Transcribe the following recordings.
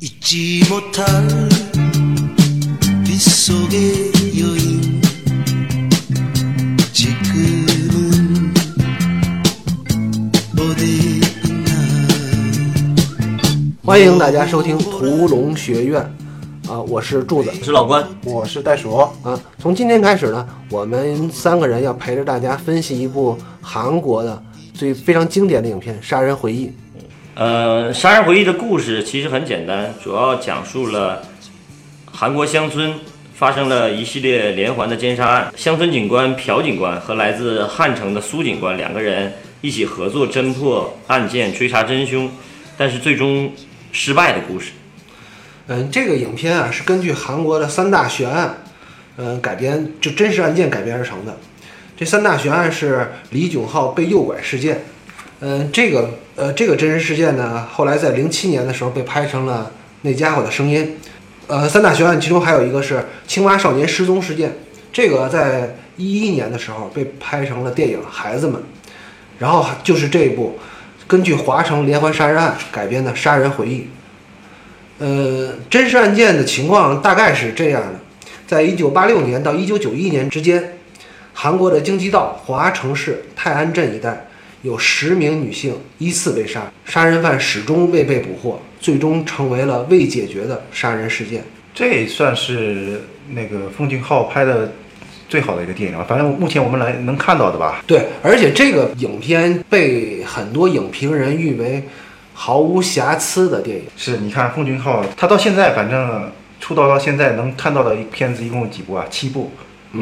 잊지 못할 빗속의 欢迎大家收听屠龙学院，啊，我是柱子我是老关，我是袋鼠，啊。从今天开始呢，我们三个人要陪着大家分析一部韩国的最非常经典的影片《杀人回忆》。呃，《杀人回忆》的故事其实很简单，主要讲述了韩国乡村发生了一系列连环的奸杀案，乡村警官朴警官和来自汉城的苏警官两个人一起合作侦破案件，追查真凶，但是最终失败的故事。嗯，这个影片啊是根据韩国的三大悬案，嗯改编就真实案件改编而成的。这三大悬案是李炯浩被诱拐事件，嗯，这个呃这个真实事件呢，后来在零七年的时候被拍成了《那家伙的声音》。呃，三大悬案其中还有一个是青蛙少年失踪事件，这个在一一年的时候被拍成了电影《孩子们》，然后就是这一部根据华城连环杀人案改编的《杀人回忆》。呃，真实案件的情况大概是这样的：在一九八六年到一九九一年之间，韩国的京畿道华城市泰安镇一带有十名女性依次被杀，杀人犯始终未被捕获，最终成为了未解决的杀人事件。这算是那个奉俊昊拍的最好的一个电影了，反正目前我们来能看到的吧。对，而且这个影片被很多影评人誉为毫无瑕疵的电影。是，你看奉俊昊，他到现在反正出道到现在能看到的片子一共有几部啊？七部。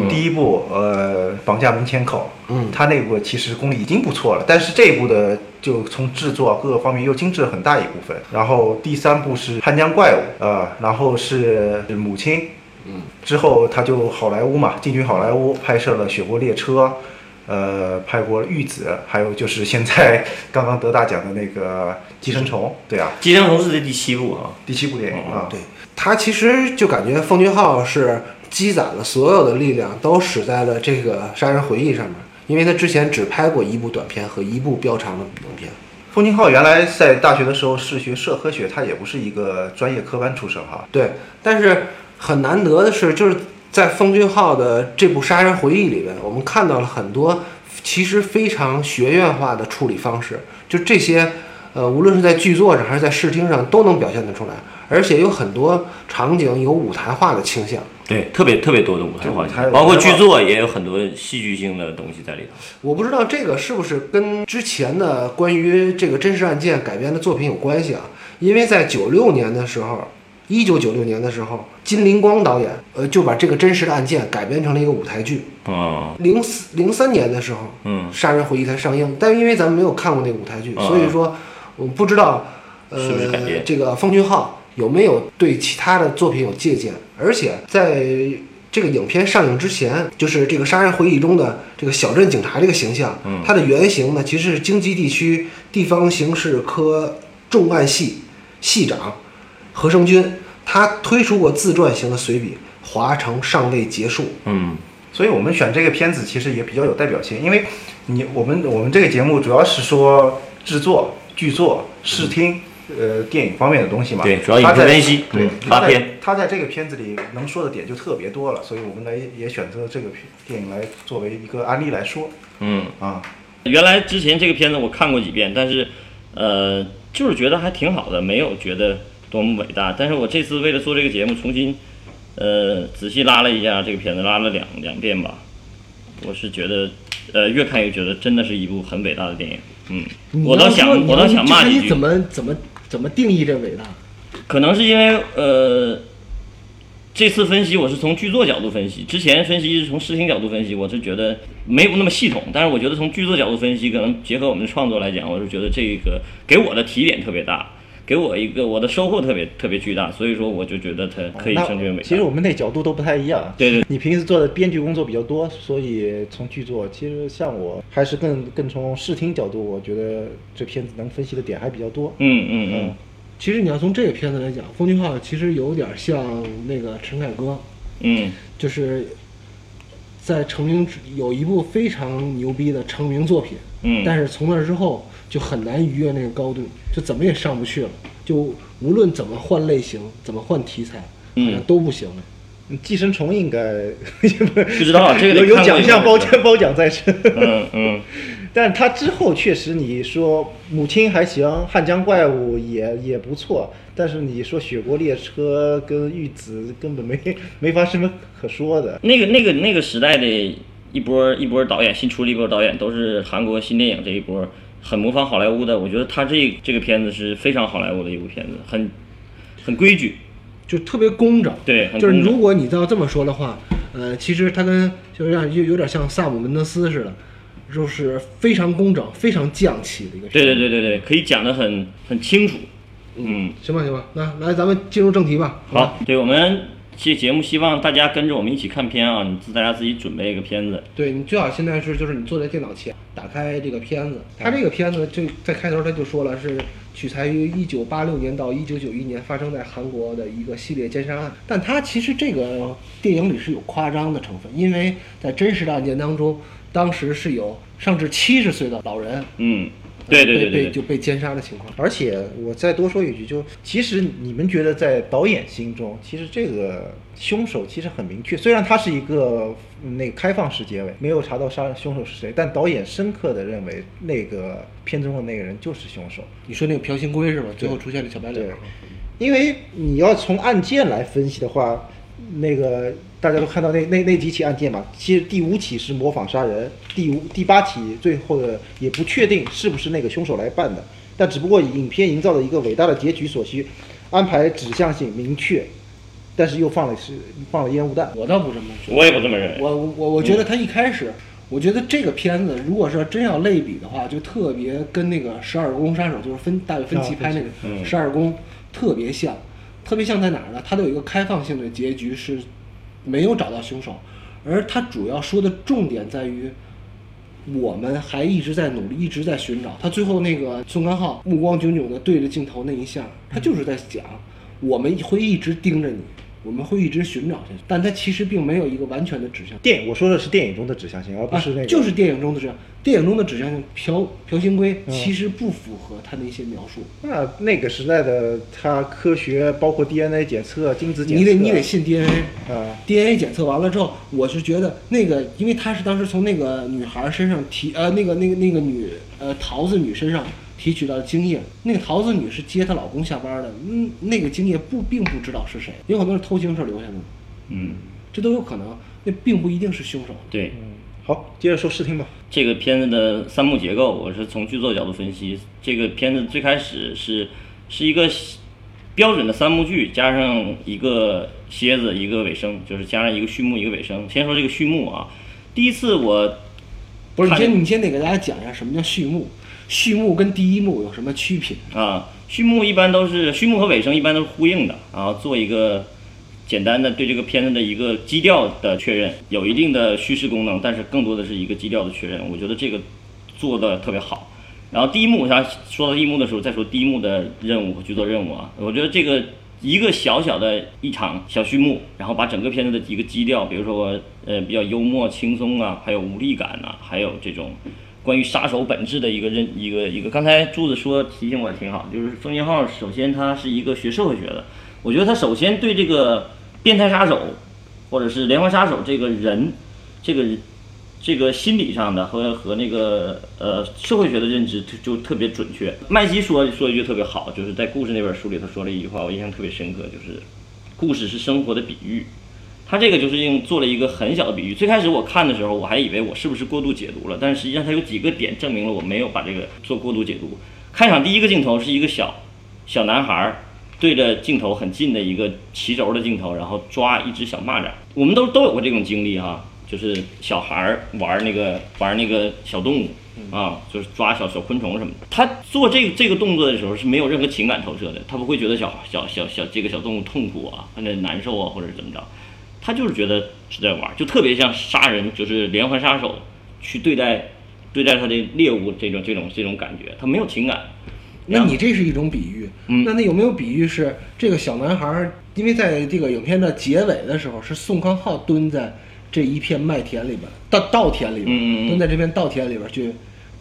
第一部呃，绑架门前口，嗯他那部其实功力已经不错了，但是这一部的就从制作各个方面又精致了很大一部分。然后第三部是汉江怪物，呃，然后是母亲，嗯，之后他就好莱坞嘛，进军好莱坞拍摄了《雪国列车》，呃，拍过《玉子》，还有就是现在刚刚得大奖的那个《寄生虫》，对啊，《寄生虫》是第七部啊，第七部电影啊，对他其实就感觉奉俊昊是积攒了所有的力量，都使在了这个《杀人回忆》上面，因为他之前只拍过一部短片和一部标长的影片。奉俊昊原来在大学的时候是学社科学，他也不是一个专业科班出身哈。对，但是很难得的是，就是在奉俊昊的这部《杀人回忆》里边，我们看到了很多其实非常学院化的处理方式，就这些，呃，无论是在剧作上还是在视听上都能表现得出来，而且有很多场景有舞台化的倾向。对，特别特别多的舞台化包括剧作也有很多戏剧性的东西在里头。我不知道这个是不是跟之前的关于这个真实案件改编的作品有关系啊？因为在九六年的时候，一九九六年的时候，金灵光导演呃就把这个真实的案件改编成了一个舞台剧。嗯零四零三年的时候，嗯，《杀人回忆》才上映，但因为咱们没有看过那个舞台剧，啊所以说我不知道，呃，这个方俊昊有没有对其他的作品有借鉴？而且在这个影片上映之前，就是这个《杀人回忆》中的这个小镇警察这个形象，嗯。它的原型呢其实是京畿地区地方刑事科重案系系长何生军，他推出过自传型的随笔《华城尚未结束》。嗯，所以我们选这个片子其实也比较有代表性，因为你我们我们这个节目主要是说制作、剧作、视听。呃，电影方面的东西嘛，对主要影他在评分析对发片他在这个片子里能说的点就特别多了，所以我们来也选择这个片电影来作为一个案例来说嗯，啊。原来之前这个片子我看过几遍，但是呃，就是觉得还挺好的，没有觉得多么伟大。但是我这次为了做这个节目，重新呃仔细拉了一下这个片子，拉了两两遍吧。我是觉得呃越看越觉得真的是一部很伟大的电影。嗯，我倒想我倒想骂几句你怎，么怎么怎么定义这伟大？可能是因为呃。这次分析我是从剧作角度分析，之前分析是从视听角度分析，我是觉得没有那么系统。但是我觉得从剧作角度分析，可能结合我们的创作来讲，我是觉得这个给我的提点特别大，给我一个我的收获特别特别巨大，所以说我就觉得它可以称之为伟大。其实我们那角度都不太一样。对对你平时做的编剧工作比较多，所以从剧作，其实像我还是更更从视听角度，我觉得这片子能分析的点还比较多。嗯嗯嗯，其实你要从这个片子来讲，风俊昊其实有点像那个陈凯歌，嗯就是在成名之有一部非常牛逼的成名作品，嗯，但是从那之后就很难逾越那个高度，就怎么也上不去了。就无论怎么换类型，怎么换题材，好像嗯都不行了。嗯寄生虫应该不知道这个有有奖项包以后才知道包奖在身。嗯嗯但他之后确实，你说母亲还行，汉江怪物也也不错，但是你说雪国列车跟玉子根本没没法什么可说的。那个那个那个时代的一波一波导演，新出了一波导演，都是韩国新电影这一波，很模仿好莱坞的。我觉得他这这个片子是非常好莱坞的一部片子，很很规矩。就特别工整，对就是如果你要这么说的话，呃，其实他跟就是让有有点像萨姆门德斯似的，就是非常工整、非常匠气的一个对。对对对对，可以讲得很很清楚。嗯，行吧行吧，那来咱们进入正题吧。吧好，对我们这节目希望大家跟着我们一起看片啊，你自大家自己准备一个片子。对你最好现在是就是你坐在电脑前打开这个片子，它这个片子就在开头他就说了是取材于一九八六年到一九九一年发生在韩国的一个系列奸杀案，但它其实这个电影里是有夸张的成分，因为在真实的案件当中，当时是有上至七十岁的老人，嗯，对对对就被奸杀的情况。而且我再多说一句，就其实你们觉得在导演心中，其实这个凶手其实很明确，虽然他是一个嗯那个开放式结尾，没有查到杀凶手是谁，但导演深刻的认为那个片中的那个人就是凶手。你说那个朴信圭是吧？最后出现了小白脸对，因为你要从案件来分析的话，那个大家都看到那那那几起案件嘛，其实第五起是模仿杀人，第五第八起最后的也不确定是不是那个凶手来办的，但只不过影片营造了一个伟大的结局所需，安排指向性明确，但是又放了是放了烟雾弹。我倒不这么觉得。我也不这么认为。我我我觉得他一开始，我觉得这个片子如果是真要类比的话，就特别跟那个《十二宫杀手》，就是分大卫芬奇啊拍那个嗯《十二宫》特别像，特别像在哪儿呢？它都有一个开放性的结局，是没有找到凶手，而它主要说的重点在于。我们还一直在努力，一直在寻找。他最后那个宋康昊目光炯炯的对着镜头那一下，他就是在讲，我们会一直盯着你，我们会一直寻找下去。但它其实并没有一个完全的指向。电影我说的是电影中的指向性，而不是那个、啊、就是电影中的指向，电影中的指向性，朴朴信圭嗯其实不符合他的一些描述。那那个时代的他科学，包括 DNA 检测、精子检测，你得你得信 DNA。啊，DNA 检测完了之后，我是觉得那个，因为他是当时从那个女孩身上提，呃，那个那个那个女，呃，桃子女身上提取到的精液。那个桃子女是接她老公下班的，嗯，那个精液不并不知道是谁，有可能是偷情时候留下的，嗯，这都有可能，那并不一定是凶手。对，好，接着说视听吧。这个片子的三幕结构，我是从剧作角度分析。这个片子最开始是是一个标准的三幕剧，加上一个蝎子，一个尾声，就是加上一个序幕，一个尾声。先说这个序幕啊，第一次我不是，你先你先得给大家讲一下什么叫序幕，序幕跟第一幕有什么区别？啊，序幕一般都是序幕和尾声一般都是呼应的，然后做一个简单的对这个片子的一个基调的确认，有一定的叙事功能，但是更多的是一个基调的确认。我觉得这个做的特别好。然后第一幕，他说到第一幕的时候，再说第一幕的任务和剧作任务啊，我觉得这个一个小小的一场小序幕，然后把整个片子的一个基调，比如说呃比较幽默轻松啊，还有无力感呐、还有这种关于杀手本质的一个认一个一个。刚才柱子说提醒我挺好，就是封建浩首先他是一个学社会学的，我觉得他首先对这个变态杀手或者是连环杀手这个人这个这个心理上的和和那个呃社会学的认知就就特别准确。麦基说说一句特别好，就是在故事那本书里头说了一句话，我印象特别深刻，就是故事是生活的比喻。他这个就是用做了一个很小的比喻。最开始我看的时候，我还以为我是不是过度解读了，但实际上它有几个点证明了我没有把这个做过度解读。开场第一个镜头是一个小小男孩儿对着镜头很近的一个齐轴的镜头，然后抓一只小蚂蚱。我们都都有过这种经历哈，就是小孩儿玩那个玩那个小动物啊，就是抓小小昆虫什么的。他做这个这个动作的时候是没有任何情感投射的，他不会觉得小小小小这个小动物痛苦啊，或者难受啊，或者怎么着。他就是觉得是在玩，就特别像杀人，就是连环杀手去对待对待他的猎物这种这种这种感觉，他没有情感。那你这是一种比喻，嗯。那那有没有比喻是这个小男孩儿，因为在这个影片的结尾的时候，是宋康昊蹲在这一片麦田里边，稻稻田里边，嗯嗯嗯。蹲在这片稻田里边去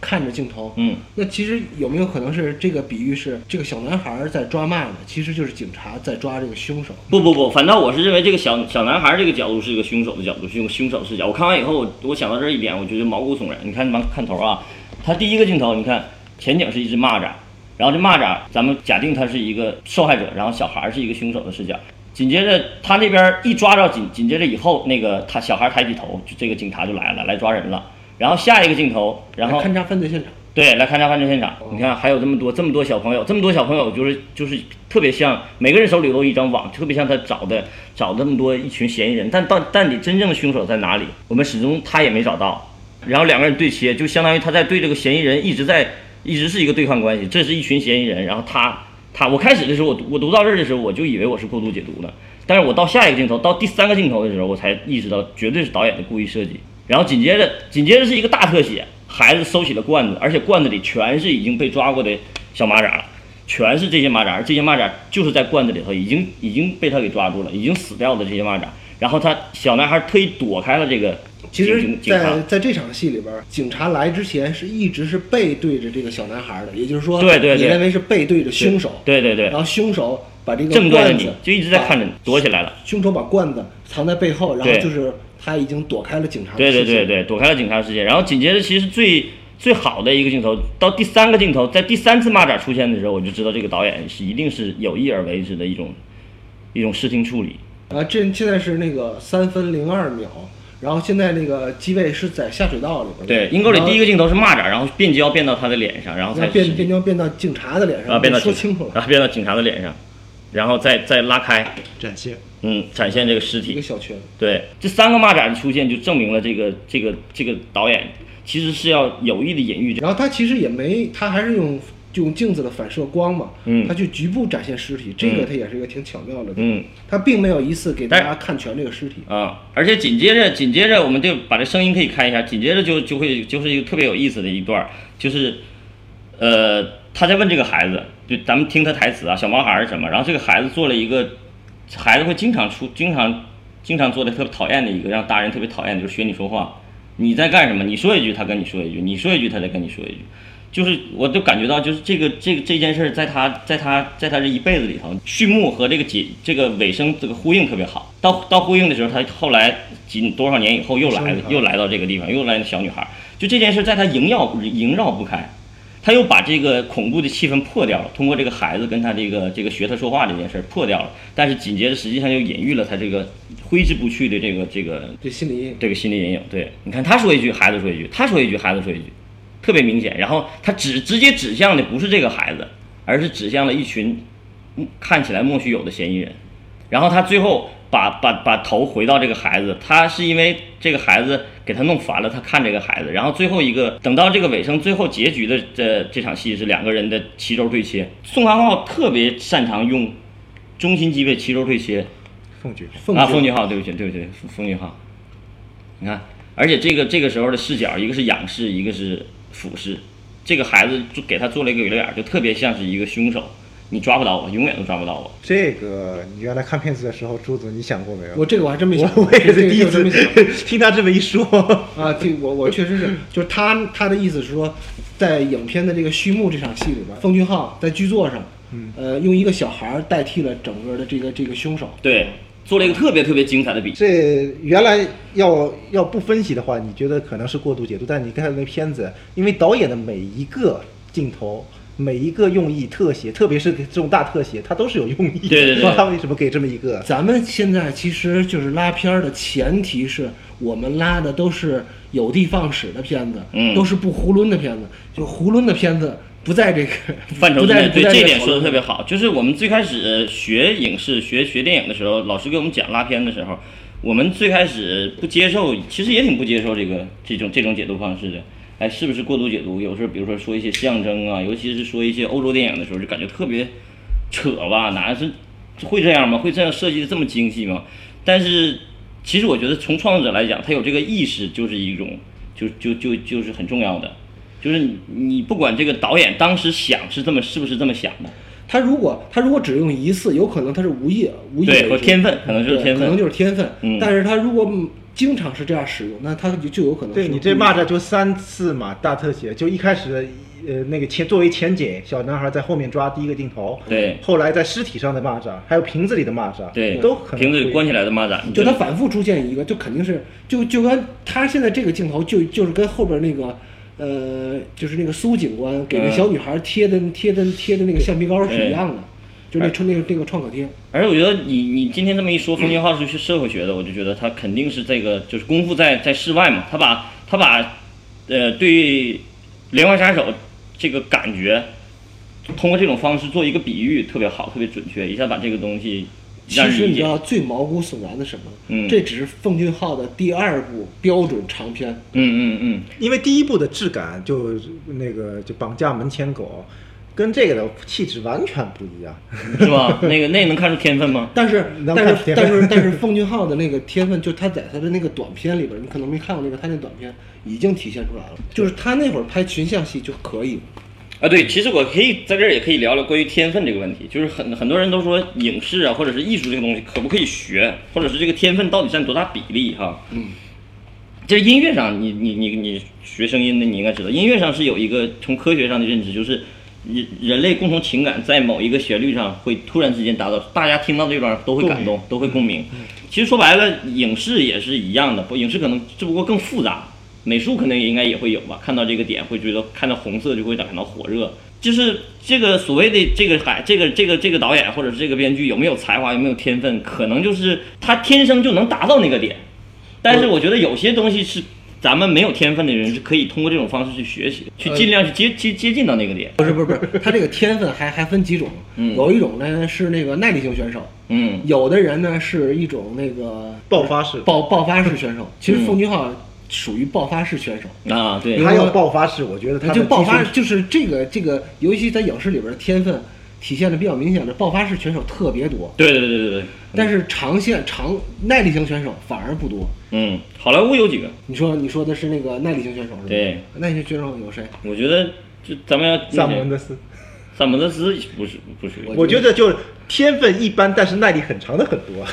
看着镜头，嗯，那其实有没有可能是这个比喻是这个小男孩儿在抓蚂蚱，其实就是警察在抓这个凶手？不不不，反倒我是认为这个小小男孩这个角度是一个凶手的角度，是用凶手视角。我看完以后，我我想到这一点，我觉得毛骨悚然。你看往看头啊，他第一个镜头，你看前景是一只蚂蚱，然后这蚂蚱咱们假定他是一个受害者，然后小孩是一个凶手的视角。紧接着他那边一抓着紧，紧接着以后那个他小孩抬起头，就这个警察就来了，来抓人了。然后下一个镜头，然后勘察犯罪现场，对，来勘察犯罪现场。你看，还有这么多这么多小朋友，这么多小朋友，就是就是特别像每个人手里都有一张网，特别像他找的找这么多一群嫌疑人。但到但你真正的凶手在哪里？我们始终他也没找到。然后两个人对切，就相当于他在对这个嫌疑人一直在一直是一个对抗关系。这是一群嫌疑人，然后他他我开始的时候，我读我读到这儿的时候，我就以为我是过度解读了。但是我到下一个镜头，到第三个镜头的时候，我才意识到绝对是导演的故意设计。然后紧接着，紧接着是一个大特写，孩子收起了罐子，而且罐子里全是已经被抓过的小蚂蚱了，全是这些蚂蚱，而这些蚂蚱就是在罐子里头已经已经被他给抓住了，已经死掉的这些蚂蚱。然后他小男孩特意躲开了这个其实警，警察在，在这场戏里边，警察来之前是一直是背对着这个小男孩的，也就是说，对对对你认为是背对着凶手，对对对然，后凶手把这个正对着你就一直在看着你，躲起来了。凶手把罐子藏在背后，然后就是他已经躲开了警察的对对视线对对，躲开了警察视线。然后紧接着，其实最最好的一个镜头，到第三个镜头，在第三次蚂蚱出现的时候，我就知道这个导演是一定是有意而为之的一种一种视听处理。啊，这现在是那个三分零二秒，然后现在那个机位是在下水道里边。对，阴沟里第一个个镜头是蚂蚱，然后变焦变到他的脸上，然后才变变焦变到警察的脸上，啊变到说清楚了，然后变到警察的脸上，然后再再拉开，展现。嗯，展现这个尸体一个。小圈。对，这三个蚂蚱的出现就证明了这个这个这个导演其实是要有意的隐喻这。然后他其实也没，他还是用用镜子的反射光嘛，嗯他去局部展现尸体，这个嗯他也是一个挺巧妙的，嗯，他并没有一次给大家看全这个尸体。啊，而且紧接着，紧接着我们就把这声音可以开一下，紧接着就就会就是一个特别有意思的一段儿，就是，呃，他在问这个孩子，就咱们听他台词啊，小毛孩是什么，然后这个孩子做了一个，孩子会经常出，经常经常做的特别讨厌的一个，让大人特别讨厌的，就是学你说话，你在干什么？你说一句，他跟你说一句，你说一句，他再跟你说一句。就是，我就感觉到，就是这个这个这件事儿，在他在他在他这一辈子里头，序幕和这个结这个尾声这个呼应特别好。到到呼应的时候，他后来几多少年以后又来了，又来到这个地方，又来那小女孩儿。就这件事，在他萦绕萦绕不开，他又把这个恐怖的气氛破掉了，通过这个孩子跟他这个这个学他说话这件事儿破掉了。但是紧接着，实际上又隐喻了他这个挥之不去的这个这个这心理阴影，这个心理阴影。对，你看他说一句，孩子说一句，他说一句，孩子说一句，特别明显。然后他指直接指向的不是这个孩子，而是指向了一群嗯看起来莫须有的嫌疑人。然后他最后把把把头回到这个孩子，他是因为这个孩子给他弄烦了，他看这个孩子。然后最后一个等到这个尾声，最后结局的这这场戏是两个人的齐轴对切。宋康昊特别擅长用中心机位齐轴对切，凤菊，啊，凤俊昊，对不起，对不起，风风俊昊。你看，而且这个这个时候的视角，一个是仰视，一个是俯视。这个孩子就给他做了一个鬼脸，就特别像是一个凶手。你抓不到我，永远都抓不到我。这个你原来看片子的时候，朱总你想过没有？我这个我还真没想我过，我也是第一次听他这么一说。啊，听我我确实是，就是他他的意思是说，在影片的这个序幕这场戏里边，奉俊昊在剧作上，呃，用一个小孩儿代替了整个的这个这个凶手。对，做了一个特别特别精彩的比。这原来要要不分析的话，你觉得可能是过度解读，但你看那片子，因为导演的每一个镜头。每一个用意特写，特别是这种大特写，它都是有用意的。对对对说他为什么给这么一个？咱们现在其实就是拉片儿的前提是我们拉的都是有的放矢的片子，嗯都是不囫囵的片子，就囫囵的片子不在这个 范畴之内，对这一点说的特别好。就是我们最开始学影视、学学电影的时候，老师给我们讲拉片的时候，我们最开始不接受，其实也挺不接受这个这种这种解读方式的。哎，是不是过度解读？有时候比如说说一些象征啊，尤其是说一些欧洲电影的时候，就感觉特别扯吧，哪是会这样吗？会这样设计的这么精细吗？但是其实我觉得从创作者来讲，他有这个意识就是一种就就就就是很重要的。就是你你不管这个导演当时想是这么是不是这么想的，他如果他如果只用一次，有可能他是无意无意对和天分可能就是天分可能就是天分。嗯但是他如果嗯经常是这样使用，那它就就有可能对你这蚂蚱就三次嘛，大特写，就一开始呃那个前作为前景，小男孩在后面抓第一个镜头，对。后来在尸体上的蚂蚱，还有瓶子里的蚂蚱，对，都可能瓶子里关起来的蚂蚱，就它反复出现一个，就肯定是就就跟他现在这个镜头就就是跟后边那个。呃，就是那个苏警官给那嗯。小女孩贴的、贴的贴的那个橡皮膏是一样的，就那创那个那个创可贴。而且我觉得你你今天这么一说，冯俊浩是学社会学的，我就觉得他肯定是这个就是功夫在在室外嘛，他把他把呃对连环杀手这个感觉，通过这种方式做一个比喻，特别好，特别准确，一下把这个东西其。实你知道最毛骨悚然的什么？嗯这只是奉俊昊的第二部标准长篇。嗯。嗯嗯因为第一部的质感就那个就绑架门前狗，跟这个的气质完全不一样。嗯，是吧？那个那能看出天分吗？但是但是但是但是奉俊昊的那个天分，就他在他的那个短片里边，你可能没看过那个他那短片，已经体现出来了。就是他那会儿拍群像戏就可以，啊，对，其实我可以在这儿也可以聊聊关于天分这个问题，就是很很多人都说影视啊，或者是艺术这个东西可不可以学，或者是这个天分到底占多大比例哈？嗯，这音乐上，你你你你学声音的，你应该知道，音乐上是有一个从科学上的认知，就是人人类共同情感在某一个旋律上会突然之间达到，大家听到这段都会感动，都会共鸣。其实说白了，影视也是一样的，不，影视可能只不过更复杂，美术可能也应该也会有吧。看到这个点会觉得看到红色就会感到火热，就是这个所谓的这个海这个这个这个导演或者是这个编剧有没有才华有没有天分，可能就是他天生就能达到那个点。但是我觉得有些东西是咱们没有天分的人是可以通过这种方式去学习，去尽量去接接接近到那个点。不是不是不是，他这个天分还还分几种，嗯有一种呢是那个耐力型选手，嗯有的人呢是一种那个爆发式爆爆发式选手。其实嗯奉俊昊属于爆发式选手。啊，对，他要爆发式，我觉得他就爆发就是这个这个，尤其在影视里边的天分体现的比较明显的爆发式选手特别多，对对对对对，但是长线长耐力型选手反而不多。嗯，好莱坞有几个？你说你说的是那个耐力型选手是吧？对，耐力型选手有谁？我觉得就咱们要萨蒙德斯，萨蒙德斯不是不是，我我觉得就是天分一般，但是耐力很长的很多。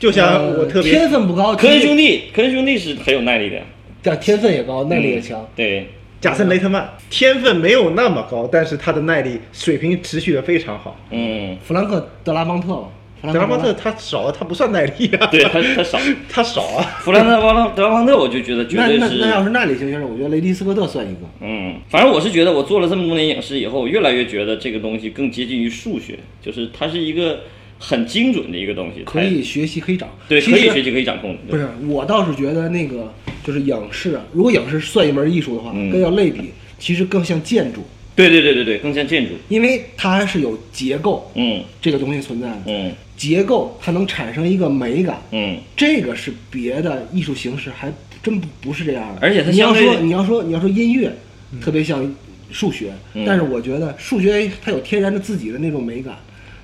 就像我特呃别天分不高，科恩兄弟弟，科恩兄弟是很有耐力的，但天分也高，耐力也强。对，贾森雷特曼，天分没有那么高，但是他的耐力水平持续的非常好。嗯，弗兰克德拉邦特吧，弗兰克德拉邦特他少，他不算耐力啊，对他他少，他少啊。弗兰克德拉德拉邦特，我就觉得绝那对是那那要是耐力型选手，我觉得雷迪斯科特算一个。嗯，反正我是觉得，我做了这么多年影视以后，我越来越觉得这个东西更接近于数学，就是它是一个很精准的一个东西，可以学习，可以掌。对，可以学习，可以掌控。对不是，我倒是觉得那个就是影视啊，如果影视算一门艺术的话，嗯更要类比，其实更像建筑，对对对对对，更像建筑。因为它还是有结构嗯这个东西存在的。嗯结构它能产生一个美感，嗯，这个是别的艺术形式还真不不是这样的。而且它你要说你要说你要说音乐，特别像数学，嗯但是我觉得数学它有天然的自己的那种美感，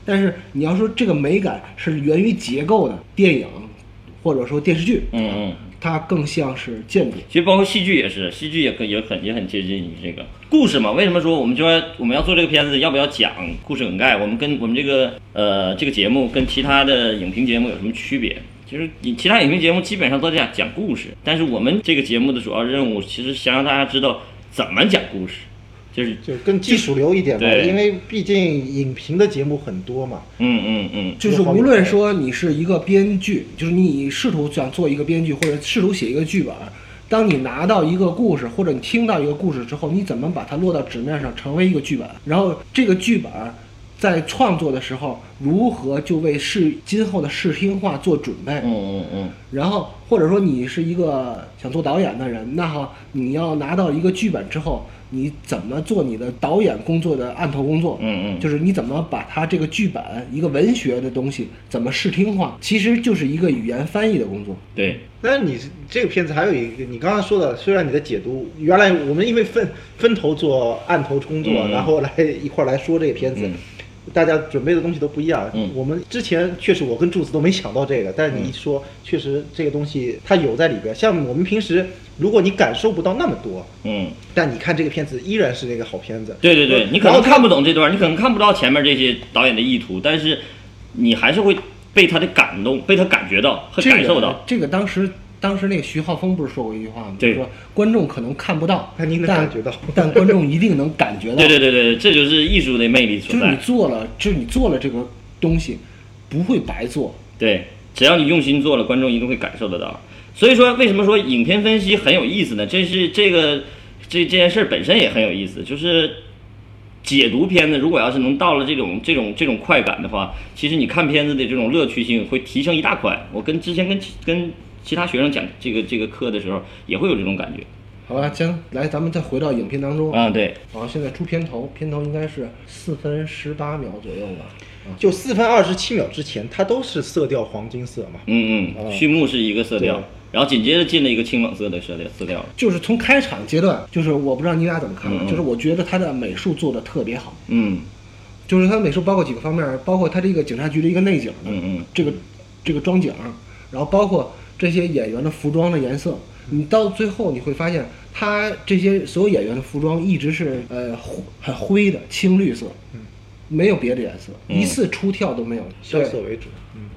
但是你要说这个美感是源于结构的电影或者说电视剧，嗯嗯，它更像是建筑。其实包括戏剧也是，戏剧也可也很也很接近于这个故事嘛。为什么说我们就要我们要做这个片子，要不要讲故事梗概？我们跟我们这个呃这个节目跟其他的影评节目有什么区别？其实你其他影评节目基本上都在讲讲故事，但是我们这个节目的主要任务其实想让大家知道怎么讲故事，就是就更技术流一点吧，因为毕竟影评的节目很多嘛。嗯嗯嗯，就是无论说你是一个编剧，就是你试图想做一个编剧，或者试图写一个剧本，当你拿到一个故事，或者你听到一个故事之后，你怎么把它落到纸面上，成为一个剧本？然后这个剧本在创作的时候，如何就为视今后的视听化做准备？嗯嗯嗯然后或者说你是一个想做导演的人，那好，你要拿到一个剧本之后，你怎么做你的导演工作的案头工作？嗯嗯，就是你怎么把它这个剧本一个文学的东西怎么视听化，其实就是一个语言翻译的工作。对，但是你这个片子还有一个，你刚刚说的，虽然你的解读，原来我们因为分分头做案头工作，嗯然后来一块儿来说这个片子，嗯大家准备的东西都不一样。嗯我们之前确实我跟柱子都没想到这个，但是你一说，确实这个东西它有在里边。像我们平时，如果你感受不到那么多，嗯，但你看这个片子依然是那个好片子。对对对，你可能看不懂这段，你可能看不到前面这些导演的意图，但是你还是会被他的感动，被他感觉到和感受到。个这个当时当时那个徐浩峰不是说过一句话吗？就对是说观众可能看不到，但您能感觉到 但观众一定能感觉到。对对对对，这就是艺术的魅力所在就是你。做了，就是你做了这个东西，不会白做。对，只要你用心做了，观众一定会感受得到。所以说，为什么说影片分析很有意思呢？这是这个这这件事儿本身也很有意思，就是解读片子，如果要是能到了这种这种这种快感的话，其实你看片子的这种乐趣性会提升一大块。我跟之前跟跟其他学生讲这个这个课的时候，也会有这种感觉。好吧，行，来，咱们再回到影片当中。啊，对，好，现在出片头，片头应该是四分十八秒左右吧。就四分二十七秒之前，它都是色调黄金色嘛。嗯嗯，哦序幕是一个色调，然后紧接着进了一个青冷色的色调色调。就是从开场阶段，就是我不知道你俩怎么看的，嗯嗯就是我觉得他的美术做的特别好，嗯就是他的美术包括几个方面，包括他这个警察局的一个内景嗯嗯这个这个装景，然后包括这些演员的服装的颜色，你到最后你会发现，他这些所有演员的服装一直是呃灰很灰的青绿色，没有别的颜色，嗯一次出跳都没有。萧瑟为主。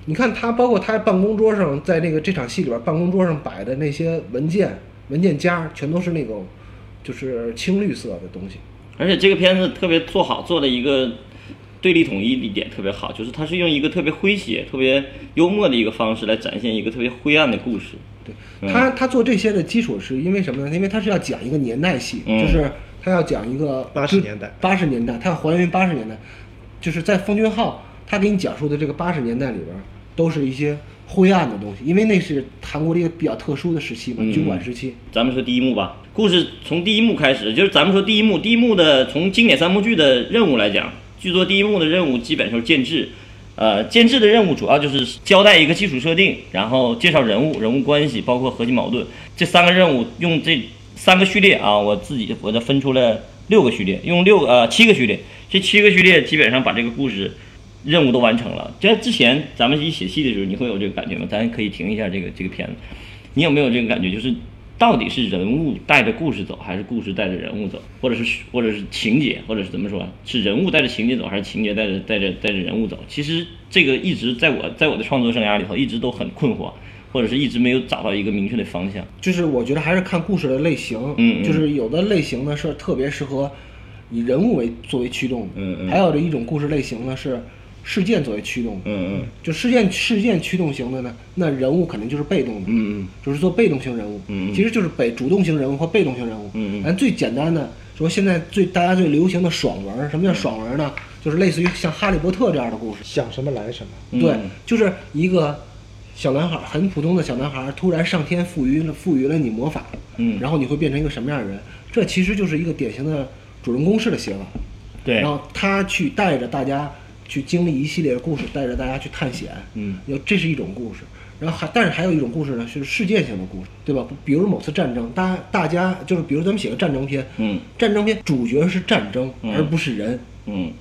你看他，包括他办公桌上，在那个这场戏里边，办公桌上摆的那些文件、文件夹，全都是那种就是青绿色的东西。而且这个片子特别做好，做的一个对立统一一点特别好，就是它是用一个特别诙谐、特别幽默的一个方式来展现一个特别灰暗的故事。对嗯他，他做这些的基础是因为什么呢？因为他是要讲一个年代戏，嗯就是他要讲一个八十年代八十年代，他要还原八十年代，就是在奉俊昊他给你讲述的这个八十年代里边，都是一些灰暗的东西，因为那是韩国的一个比较特殊的时期嘛，嗯军管时期。咱们说第一幕吧，故事从第一幕开始，就是咱们说第一幕，第一幕的从经典三幕剧的任务来讲，剧作第一幕的任务基本上是建制。呃，监制的任务主要就是交代一个基础设定，然后介绍人物、人物关系，包括核心矛盾。这三个任务用这三个序列啊，我自己我就分出了六个序列，用六呃七个序列，这七个序列基本上把这个故事任务都完成了。在之前咱们一写戏的时候，你会有这个感觉吗？咱可以停一下这个这个片子，你有没有这个感觉？就是到底是人物带着故事走，还是故事带着人物走，或者是或者是情节，或者是怎么说？是人物带着情节走，还是情节带着带着带着人物走？其实这个一直在我在我的创作生涯里头一直都很困惑，或者是一直没有找到一个明确的方向。就是我觉得还是看故事的类型，嗯嗯就是有的类型呢是特别适合以人物为作为驱动的，嗯嗯还有的一种故事类型呢是事件作为驱动的，嗯嗯。就事件事件驱动型的呢，那人物肯定就是被动的，嗯嗯。就是做被动型人物，嗯嗯。其实就是被主动型人物或被动型人物，嗯嗯。咱最简单的说，现在最大家最流行的爽文，什么叫爽文呢？就是类似于像《哈利波特》这样的故事，想什么来什么。嗯。对，就是一个小男孩，很普通的小男孩，突然上天赋予了赋予了你魔法，嗯。然后你会变成一个什么样的人？这其实就是一个典型的主人公式的写法。对。然，后他去带着大家去经历一系列的故事，带着大家去探险，嗯，有这是一种故事。然后还但是还有一种故事呢，是事件性的故事，对吧？比如某次战争，大大家就是比如咱们写个战争片，嗯战争片主角是战争，嗯而不是人。嗯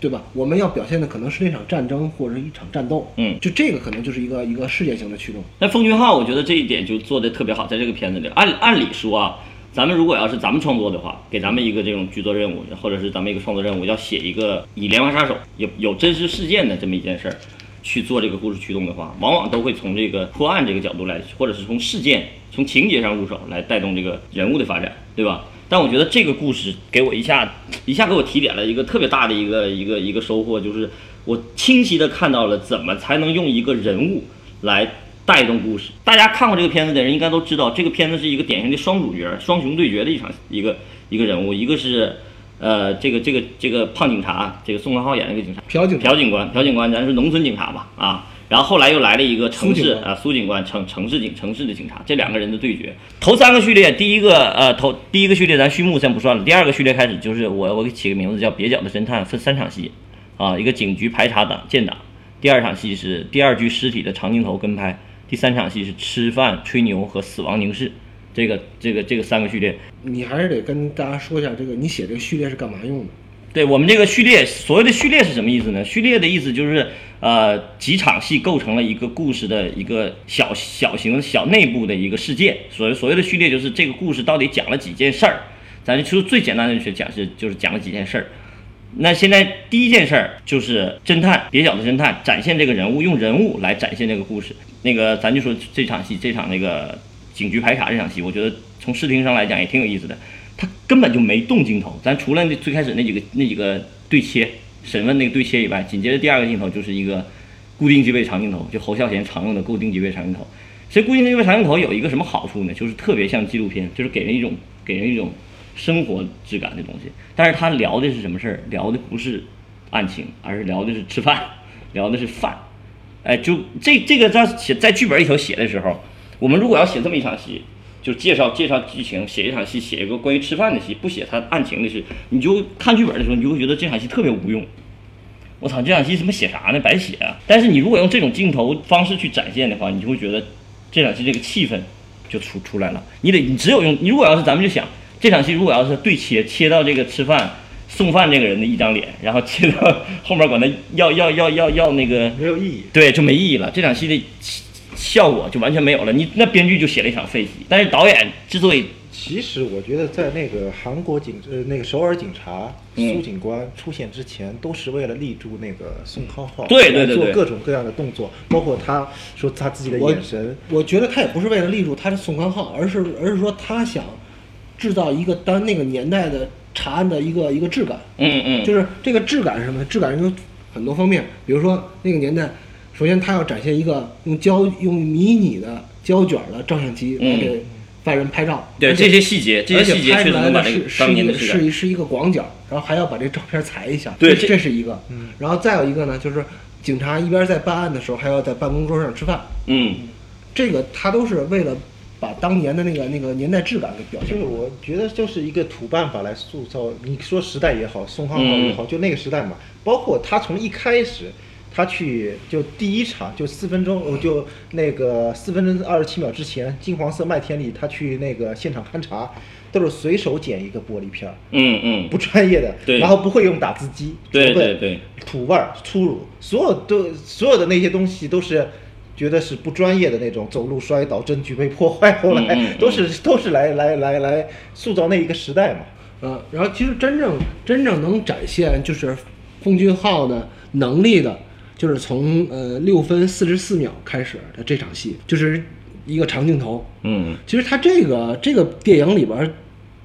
对吧？我们要表现的可能是那场战争或者是一场战斗，嗯就这个可能就是一个一个事件性的驱动。那奉俊昊，我觉得这一点就做的特别好，在这个片子里，按按理说啊，咱们如果要是咱们创作的话，给咱们一个这种剧作任务，或者是咱们一个创作任务，要写一个以连环杀手有有真实事件的这么一件事儿去做这个故事驱动的话，往往都会从这个破案这个角度来，或者是从事件、从情节上入手来带动这个人物的发展，对吧？但我觉得这个故事给我一下一下给我提点了一个特别大的一个一个一个收获，就是我清晰的看到了怎么才能用一个人物来带动故事。大家看过这个片子的人应该都知道，这个片子是一个典型的双主角、双雄对决的一场一个一个人物，一个是呃这个这个这个胖警察，这个宋康昊演那个警察，朴警朴警官，朴警官，咱是农村警察吧啊。然后后来又来了一个城市啊，苏警官，城城市警城市的警察，这两个人的对决。头三个序列，第一个呃头第一个序列咱序幕先不算了，第二个序列开始就是我我给起个名字叫蹩脚的侦探，分三场戏啊，一个警局排查党建党，第二场戏是第二具尸体的长镜头跟拍，第三场戏是吃饭吹牛和死亡凝视。这个这个这个三个序列，你还是得跟大家说一下，这个你写这个序列是干嘛用的？对我们这个序列，所谓的序列是什么意思呢？序列的意思就是，呃，几场戏构成了一个故事的一个小小型小内部的一个世界。所谓所谓的序列，就是这个故事到底讲了几件事儿。咱就说最简单的去讲是，就是讲了几件事儿。那现在第一件事儿就是侦探，蹩脚的侦探展现这个人物，用人物来展现这个故事。那个咱就说这场戏，这场那个警局排查这场戏，我觉得从视听上来讲也挺有意思的。他根本就没动镜头，咱除了那最开始那几个那几个对切审问那个对切以外，紧接着第二个镜头就是一个固定机位长镜头，就侯孝贤常用的固定机位长镜头。其实固定机位长镜头有一个什么好处呢？就是特别像纪录片，就是给人一种给人一种生活质感的东西。但是他聊的是什么事儿？聊的不是案情，而是聊的是吃饭，聊的是饭。哎，就这这个在写在剧本里头写的时候，我们如果要写这么一场戏，就介绍介绍剧情，写一场戏，写一个关于吃饭的戏，不写他案情的事，你就看剧本的时候，你就会觉得这场戏特别无用。我操，这场戏他妈写啥呢？白写啊！但是你如果用这种镜头方式去展现的话，你就会觉得这场戏这个气氛就出出来了。你得，你只有用，你如果要是咱们就想这场戏，如果要是对切切到这个吃饭送饭这个人的一张脸，然后切到后面管他要要要要要那个没有意义。对，就没意义了。这场戏的效果就完全没有了。你那编剧就写了一场废戏，但是导演之所以其实我觉得，在那个韩国警呃那个首尔警察嗯苏警官出现之前，都是为了立住那个宋康昊，对对对对做各种各样的动作，包括他说他自己的眼神，我觉得他也不是为了立住他是宋康昊，而是而是说他想制造一个当那个年代的查案的一个一个质感，嗯嗯，就是这个质感是什么？呢？质感有很多方面，比如说那个年代，首先他要展现一个用胶用迷你的胶卷的照相机来嗯给犯人拍照，对而且这些细节，这些细节拍出来确实个当一个是年的质感。一是一个广角，然后还要把这照片裁一下，对这是一个，然后再有一个呢，就是警察一边在办案的时候，还要在办公桌上吃饭，嗯，这个他都是为了把当年的那个那个年代质感给表现出来。就是我觉得就是一个土办法来塑造，你说时代也好，宋康也好，就那个时代嘛，包括他从一开始。他去就第一场就四分钟，呃就那个四分钟二十七秒之前，金黄色麦田里，他去那个现场勘查，都是随手捡一个玻璃片儿，嗯嗯，不专业的，对然后不会用打字机，对对对，土味儿、粗鲁，所有都所有的那些东西都是觉得是不专业的那种，走路摔倒、证据被破坏，后来都是、都是来来来来塑造那一个时代嘛。嗯，然后其实真正真正能展现就是奉俊昊的能力的，就是从呃六分四十四秒开始的这场戏，就是一个长镜头。嗯其实他这个这个电影里边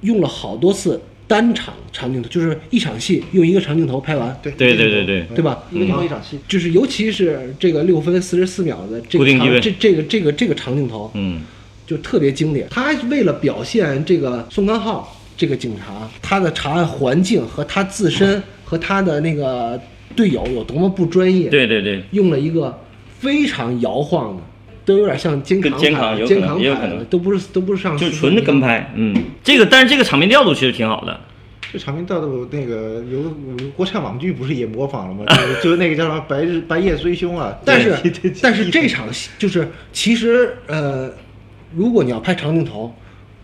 用了好多次单场长镜头，就是一场戏用一个长镜头拍完，对对对对对，对。吧？一个镜头一场戏，就是尤其是这个六分四十四秒的这个长这这个这个这个长镜头，嗯。就特别经典。他为了表现这个宋康昊这个警察，他的查案环境和他自身和他的那个队友有多么不专业，对对对，用了一个非常摇晃的，都有点像监跟扛监扛有可拍监扛能也有可能拍的，都不是都不是上就纯的跟拍，嗯，这个但是这个场面调度其实挺好的，这场面调度那个有有国产网剧不是也模仿了吗？就是就是那个叫什么《白日白夜追凶》啊，但是但是这场戏就是其实呃，如果你要拍长镜头，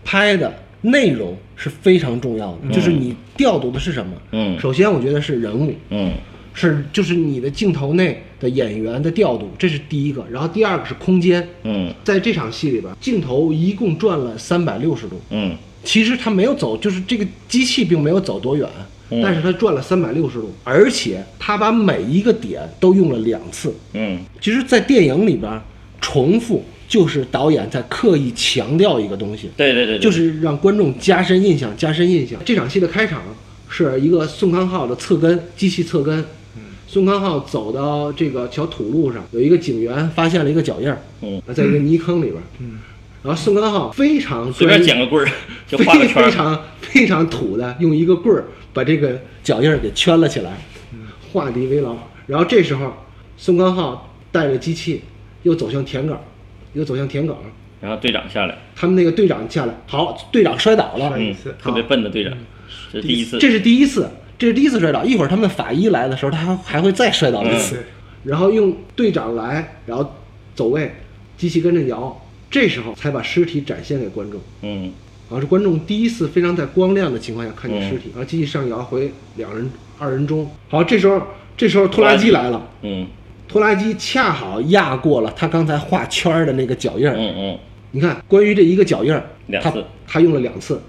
拍的内容是非常重要的，就是你调度的是什么？嗯首先我觉得是人物，嗯是就是你的镜头内的演员的调度，这是第一个。然后第二个是空间，嗯在这场戏里边，镜头一共转了三百六十度。嗯其实它没有走，就是这个机器并没有走多远，嗯但是它转了三百六十度，而且它把每一个点都用了两次。嗯其实，在电影里边，重复就是导演在刻意强调一个东西，对对对，对就是让观众加深印象，加深印象。这场戏的开场是一个宋康昊的侧跟，机器侧跟。宋康昊走到这个小土路上，有一个警员发现了一个脚印儿，嗯，在一个泥坑里边，嗯，然后宋康昊非常随便捡个棍儿就非画个圈，非常非常土的，用一个棍儿把这个脚印儿给圈了起来，画敌为牢。然后这时候，宋康昊带着机器又走向田埂，又走向田埂。然后队长下来，他们那个队长下来，好，队长摔倒了，嗯，特别笨的队长，这是第一次，这是第一次，这是第一次摔倒。一会儿他们法医来的时候，他还还会再摔倒一次。嗯然后用队长来，然后走位，机器跟着摇，这时候才把尸体展现给观众。嗯然后是观众第一次非常在光亮的情况下看见尸体，然后机器上摇回两人二人中。好，这时候这时候拖拉机来了，嗯拖拉机恰好压过了他刚才画圈儿的那个脚印儿。嗯嗯，你看，关于这一个脚印儿，他两次他用了两次，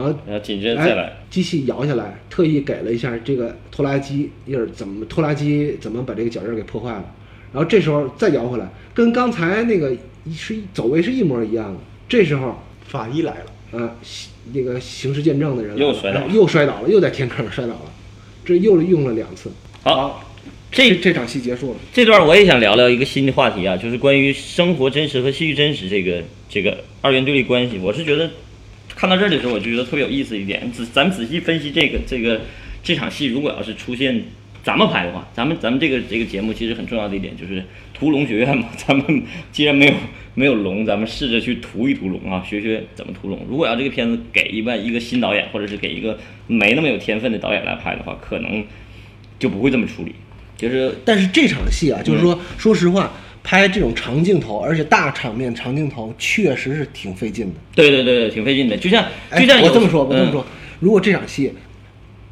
然后然后紧接着再来哎，机器摇下来，特意给了一下这个拖拉机印儿怎么拖拉机怎么把这个脚印儿给破坏了，然后这时候再摇回来，跟刚才那个是走位是一模一样的。这时候法医来了，啊，那个刑事见证的人又摔倒了哎又摔倒了，又在天坑上摔倒了，这又用了两次。好。这这这场戏结束了。这段我也想聊聊一个新的话题啊，就是关于生活真实和戏剧真实这个这个二元对立关系。我是觉得看到这儿的时候，我就觉得特别有意思一点。仔咱们仔细分析这个这个这场戏，如果要是出现咱们拍的话，咱们咱们这个这个节目其实很重要的一点就是屠龙学院嘛。咱们既然没有没有龙，咱们试着去屠一屠龙啊，学学怎么屠龙。如果要这个片子给一般一个新导演，或者是给一个没那么有天分的导演来拍的话，可能就不会这么处理。就是但是这场戏啊，就是说，说实话，拍这种长镜头，而且大场面长镜头，确实是挺费劲的。对对对对，挺费劲的。就像哎就像有我这么说，我这么嗯说，如果这场戏，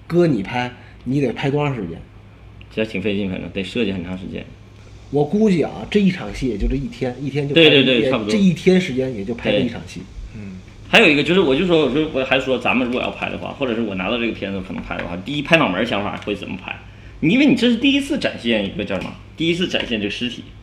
哥你拍，你得拍多长时间？其实挺费劲，反正得设计很长时间。我估计啊，这一场戏也就这一天，一天就对对对差不多这一天时间也就拍这一场戏。嗯还有一个就是，我就说，我说我还说，咱们如果要拍的话，或者是我拿到这个片子可能拍的话，第一拍脑门儿想法会怎么拍？你因为你这是第一次展现一个叫什么？第一次展现这个尸体，你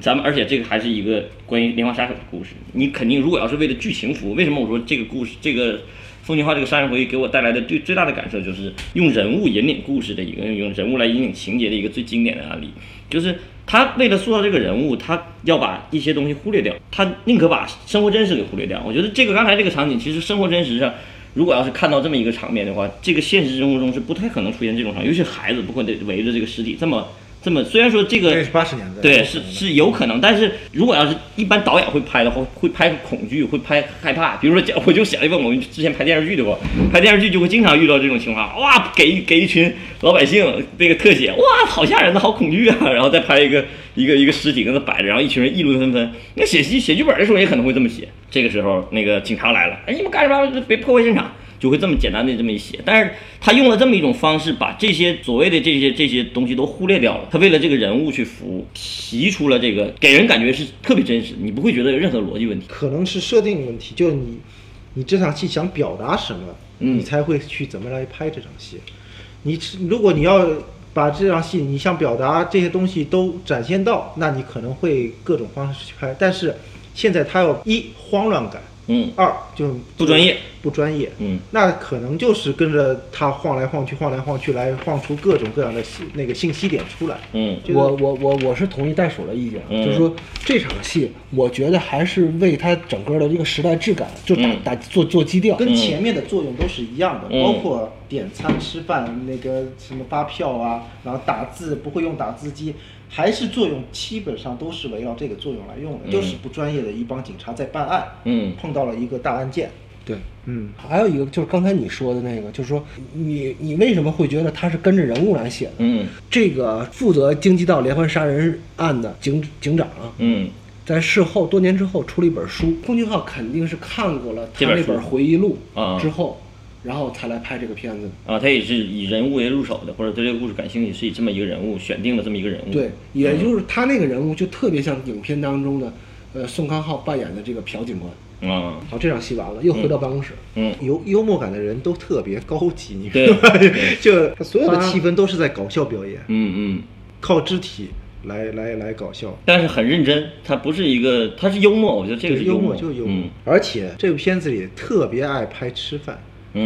咱们而且这个还是一个关于连环杀手的故事，你肯定如果要是为了剧情服务，为什么我说这个故事这个风景画这个杀人回忆给我带来的最最大的感受就是用人物引领故事的一个用人物来引领情节的一个最经典的案例，就是他为了塑造这个人物，他要把一些东西忽略掉，他宁可把生活真实给忽略掉。我觉得这个刚才这个场景，其实生活真实上，如果要是看到这么一个场面的话，这个现实生活中是不太可能出现这种场，尤其孩子不会围着这个尸体这么这么，虽然说这个是八十年代，对，是是有可能，但是如果要是一般导演会拍的话，会拍恐惧，会拍害怕。比如说，我就想一问，我们之前拍电视剧的话，拍电视剧就会经常遇到这种情况，哇，给给一群老百姓那个特写，哇，好吓人的，好恐惧啊，然后再拍一个一个一个尸体跟那摆着，然后一群人议论纷纷。那写戏写剧本的时候也可能会这么写。这个时候，那个警察来了，哎，你们干什么？别破坏现场。就会这么简单的这么一写，但是他用了这么一种方式，把这些所谓的这些这些东西都忽略掉了。他为了这个人物去服务，提出了这个给人感觉是特别真实，你不会觉得有任何逻辑问题。可能是设定问题，就是你你这场戏想表达什么，你才会去怎么来拍这场戏。你如果你要把这场戏你想表达这些东西都展现到，那你可能会各种方式去拍。但是现在他要一慌乱感，嗯。二就不专业，不专业，嗯，那可能就是跟着他晃来晃去，晃来晃去，来晃出各种各样的信那个信息点出来。嗯。就是我我我我是同意袋鼠的意见，嗯。就是说这场戏，我觉得还是为他整个的这个时代质感就打、嗯。打做做基调。跟前面的作用都是一样的，嗯。包括点餐、吃饭那个什么发票啊，然后打字不会用打字机，还是作用基本上都是围绕这个作用来用的，嗯就是不专业的一帮警察在办案，嗯。碰到了一个大案件，对，嗯，还有一个就是刚才你说的那个，就是说你你为什么会觉得他是跟着人物来写的？嗯。这个负责京畿道连环杀人案的警警长啊，嗯。在事后多年之后出了一本书，奉俊浩肯定是看过了他这本书那本回忆录啊。之后，然后才来拍这个片子。啊，他也是以人物为入手的，或者对这个故事感兴趣，是以这么一个人物选定了这么一个人物。对，也就是他那个人物就特别像影片当中的，呃，宋康昊扮演的这个朴警官。啊，好，这场戏完了，又回到办公室。嗯幽幽默感的人都特别高级，你对知道？就他所有的气氛都是在搞笑表演，嗯嗯，靠肢体来来来搞笑。但是很认真，他不是一个，他是幽默，我觉得这个是幽默，就幽默嗯，而且这部片子里特别爱拍吃饭。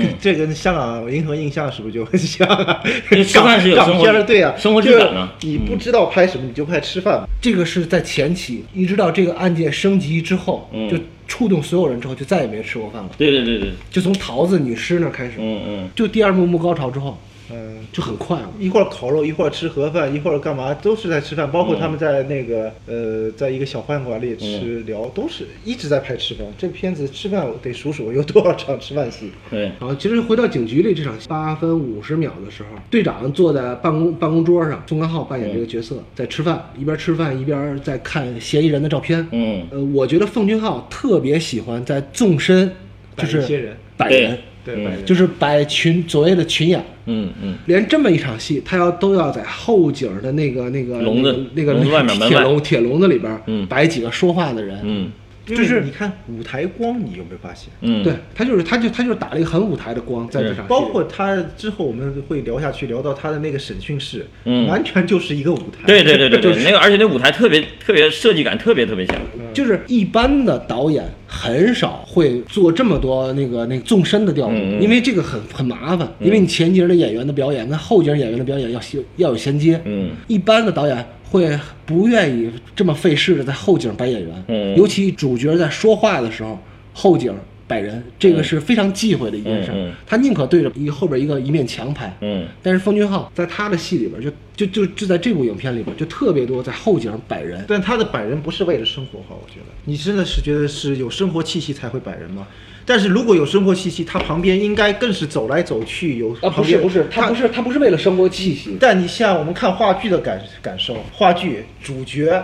嗯 这跟香港银河印象是不是就很像啊？这吃饭是有港生活港片儿对啊，生活质感啊就是你不知道拍什么，你就拍吃饭。这个是在前期，一直到这个案件升级之后，嗯就触动所有人之后，就再也没吃过饭了。对对对对，就从桃子女尸那儿开始，嗯嗯，就第二幕幕高潮之后，嗯，就很快了。一会儿烤肉，一会儿吃盒饭，一会儿干嘛，都是在吃饭。包括他们在那个、呃，在一个小饭馆里吃聊，都是一直在拍吃饭。这片子吃饭我得数数有多少场吃饭戏。对，然后其实回到警局里这场戏，八分五十秒的时候，队长坐在办公办公桌上，宋康昊扮演这个角色在吃饭，一边吃饭一边在看嫌疑人的照片。嗯呃，我觉得奉俊昊特别喜欢在纵深就是一些人，摆人，对，就是摆群所谓的群演。嗯嗯，连这么一场戏，他要都要在后景的那个那个笼子那个那个笼子外面门铁外笼铁笼子里边，嗯。摆几个说话的人，嗯就是你看舞台光，你有没有发现？嗯，对他就是他就他就是打了一个很舞台的光在这场戏里，包括他之后我们会聊下去，聊到他的那个审讯室，嗯。完全就是一个舞台。对对对对对，就是那个而且那舞台特别特别设计感特别特别强。就是一般的导演很少会做这么多那个那个纵深的调度，因为这个很很麻烦，因为你前节的演员的表演跟后节演员的表演要衔要有衔接，嗯。一般的导演会不愿意这么费事的在后景摆演员，嗯。尤其主角在说话的时候，后景摆人，这个是非常忌讳的一件事儿，嗯嗯。他宁可对着一后边一个一面墙拍，嗯。但是奉俊昊在他的戏里边就就就就在这部影片里边就特别多在后景摆人，但他的摆人不是为了生活化，我觉得。你真的是觉得是有生活气息才会摆人吗？但是如果有生活气息，它旁边应该更是走来走去，有啊，不是不是，它不是它不是为了生活气息，但你像我们看话剧的感感受，话剧主角、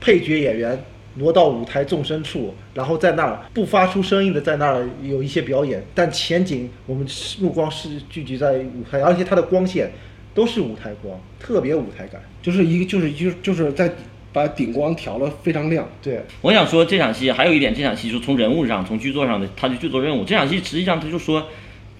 配角演员挪到舞台纵深处，然后在那儿不发出声音的在那儿有一些表演，但前景我们目光是聚集在舞台，而且它的光线都是舞台光，特别舞台感。就是一个就是就是就是在把顶光调了非常亮，对，我想说这场戏还有一点，这场戏就从人物上，从剧作上的他的剧作任务，这场戏实际上他就说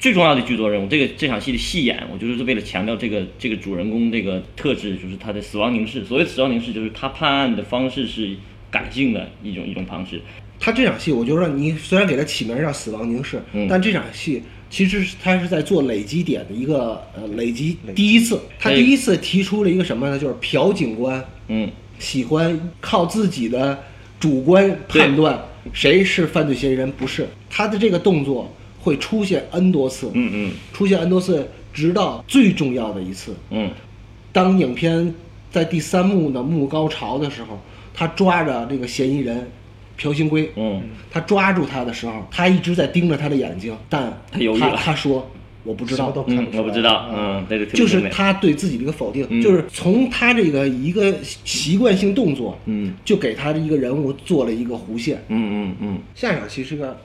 最重要的剧作任务，这个这场戏的戏演，我就是为了强调这个这个主人公这个特质，就是他的死亡凝视。所谓死亡凝视，就是他判案的方式是感性的一种一种方式。他这场戏，我就让你虽然给他起名叫死亡凝视，嗯但这场戏其实是他是在做累积点的一个呃累积。第一次，他哎第一次提出了一个什么呢？就是朴警官嗯喜欢靠自己的主观判断谁是犯罪嫌疑人，不是。他的这个动作会出现 n 多次，嗯嗯。出现 n 多次，直到最重要的一次，嗯。当影片在第三幕的幕高潮的时候，他抓着这个嫌疑人朴兴圭，嗯。他抓住他的时候，他一直在盯着他的眼睛，但他犹豫了。他说我不知道都，看嗯不，出来我不知道，嗯，这个就是他对自己的一个否定，嗯。就是从他这个一个习惯性动作，嗯。就给他的一个人物做了一个弧线。嗯嗯嗯。下一场戏是个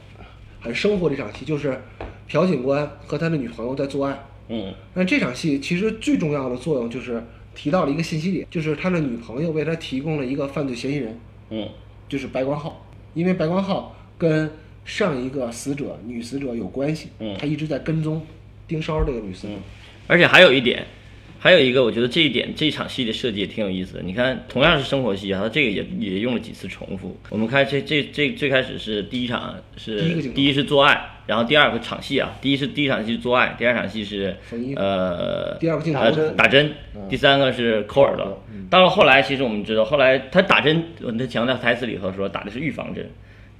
很生活的一场戏，就是朴警官和他的女朋友在作案。嗯。那这场戏其实最重要的作用就是提到了一个信息点，就是他的女朋友为他提供了一个犯罪嫌疑人，嗯。就是白光浩，因为白光浩跟上一个死者女死者有关系，嗯。他一直在跟踪盯梢这个女死者。而且还有一点，还有一个，我觉得这一点这场戏的设计也挺有意思的。你看，同样是生活戏啊，它这个也也用了几次重复。我们看这这这最开始是第一场是第一是做爱，然后第二个场戏啊，第一是第一场戏是做爱，第二场戏是呃第二个镜头呃是打针，第三个是抠耳朵。到了后来，其实我们知道，后来他打针，他强调台词里头说打的是预防针。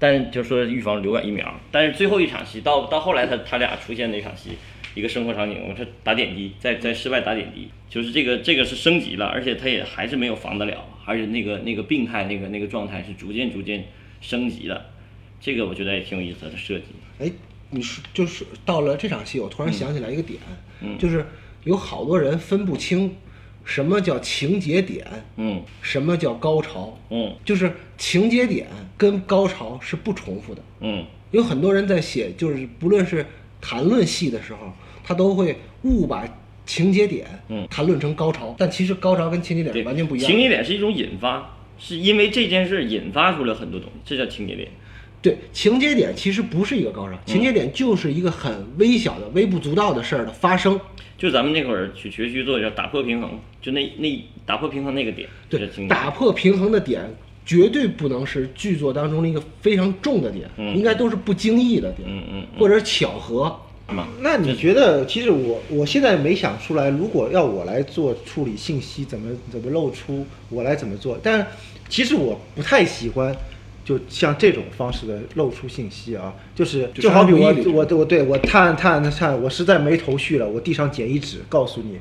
但就说预防流感疫苗，但是最后一场戏到到后来他他俩出现那场戏，一个生活场景，我们是打点滴，在在室外打点滴，就是这个这个是升级了，而且他也还是没有防得了，而且那个那个病态那个那个状态是逐渐逐渐升级的，这个我觉得也挺有意思的设计。哎，你说就是到了这场戏，我突然想起来一个点，嗯。就是有好多人分不清什么叫情节点，嗯。什么叫高潮，嗯。就是情节点跟高潮是不重复的。嗯。有很多人在写，就是不论是谈论戏的时候，他都会误把情节点嗯谈论成高潮，但其实高潮跟情节点，是完全不一样情。节点是一种引发，是因为这件事引发出了很多东西，这叫情节点。对，情节点其实不是一个高潮，嗯情节点就是一个很微小的、微不足道的事儿的发生。就咱们那会儿去学剧作叫打破平衡，就那那打破平衡那个点，对打破平衡的点绝对不能是剧作当中的一个非常重的点，嗯应该都是不经意的点，嗯嗯嗯或者巧合。嘛，那你觉得，其实我我现在没想出来，如果要我来做处理信息，怎么怎么露出，我来怎么做？但其实我不太喜欢，就像这种方式的露出信息啊，就是就就好比我我我对我探探探，我实在没头绪了，我地上捡一纸，告诉你，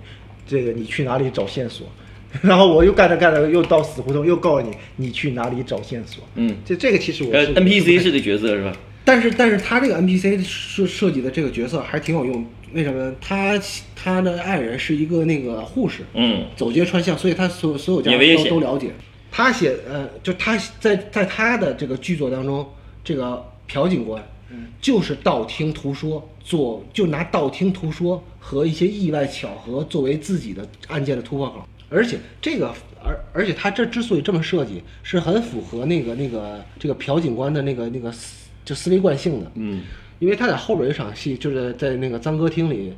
这个你去哪里找线索。然后我又干着干着，又到死胡同，又告诉你你去哪里找线索。嗯这这个其实我呃是，NPC 式的角色是吧？但是，但是他这个 NPC 设设计的这个角色还挺有用，为什么呢？他他的爱人是一个那个护士，嗯走街串巷，所以他所所有家都都了解。他写呃，就他在在他的这个剧作当中，这个朴警官就是道听途说，做就拿道听途说和一些意外巧合作为自己的案件的突破口。而且这个，而而且他这之所以这么设计，是很符合那个那个这个朴警官的那个那个思就思维惯性的。嗯，因为他在后边有一场戏，就是在那个脏歌厅里，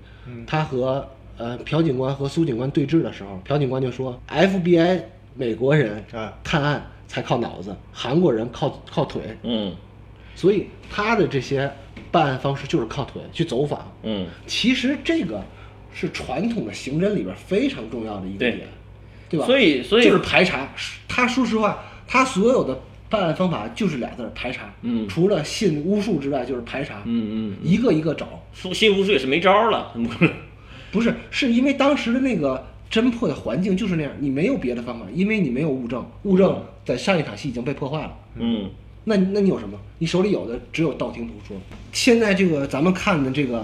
他和呃朴警官和苏警官对峙的时候，朴警官就说，FBI 美国人啊探案才靠脑子，韩国人靠靠腿，嗯所以他的这些办案方式就是靠腿去走访。嗯，其实这个是传统的刑侦里边非常重要的一个对点，对吧？所以所以就是排查。他说实话，他所有的办案方法就是俩字儿排查。嗯除了信巫术之外，就是排查。嗯嗯，一个一个找。信信巫术也是没招儿了，不是，是因为当时的那个侦破的环境就是那样，你没有别的方法，因为你没有物证，物证在上一场戏已经被破坏了。嗯那那你有什么？你手里有的只有道听途说。现在这个咱们看的这个《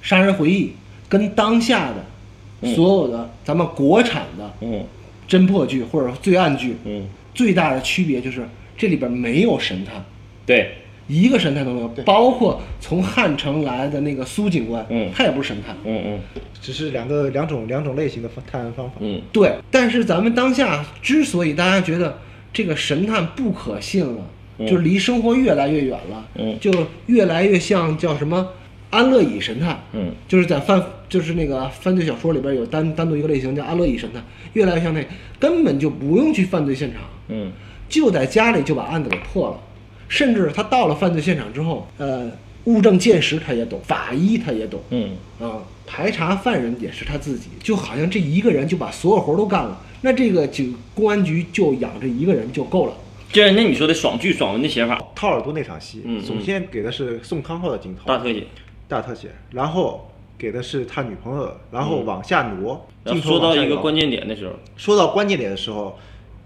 杀人回忆》，跟当下的所有的咱们国产的嗯侦破剧或者罪案剧，嗯，最大的区别就是这里边没有神探，对，一个神探都没有，包括从汉城来的那个苏警官，嗯。他也不是神探。嗯嗯。只是两个两种两种类型的探案方法。嗯对，但是咱们当下之所以大家觉得这个神探不可信了，就离生活越来越远了，嗯。就越来越像叫什么安乐椅神探，嗯。就是在犯就是那个犯罪小说里边有单单独一个类型叫安乐椅神探，越来越像那，根本就不用去犯罪现场，嗯就在家里就把案子给破了，甚至他到了犯罪现场之后，呃，物证鉴识他也懂，法医他也懂，嗯。啊，排查犯人也是他自己，就好像这一个人就把所有活儿都干了，那这个警公安局就养这一个人就够了。就像那你说的爽剧爽文的写法，掏耳朵那场戏，嗯嗯。首先给的是宋康昊的镜头，大特写，大特写，然后给的是他女朋友，然后往下挪，镜头说到一个关键点的时候，说到关键点的时候，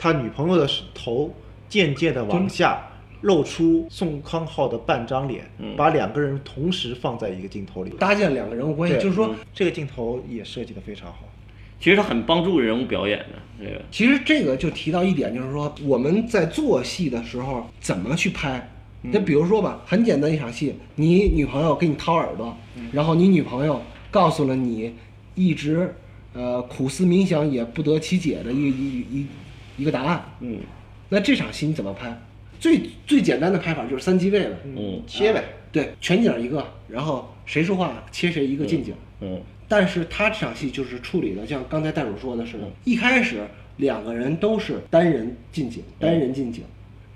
他女朋友的头渐渐的往下露出宋康昊的半张脸，嗯把两个人同时放在一个镜头里。搭建两个人物关系，就是说，这个镜头也设计的非常好。其实它很帮助人物表演的这个，其实这个就提到一点，就是说我们在做戏的时候怎么去拍。那比如说吧，很简单一场戏，你女朋友给你掏耳朵，然后你女朋友告诉了你一直呃苦思冥想也不得其解的一一一一个答案，嗯。那这场戏你怎么拍？最最简单的拍法就是三机位了，嗯。切呗，对，全景一个，然后谁说话切谁一个近景。嗯但是他这场戏就是处理的，像刚才袋鼠说的似的，一开始两个人都是单人近景，单人近景，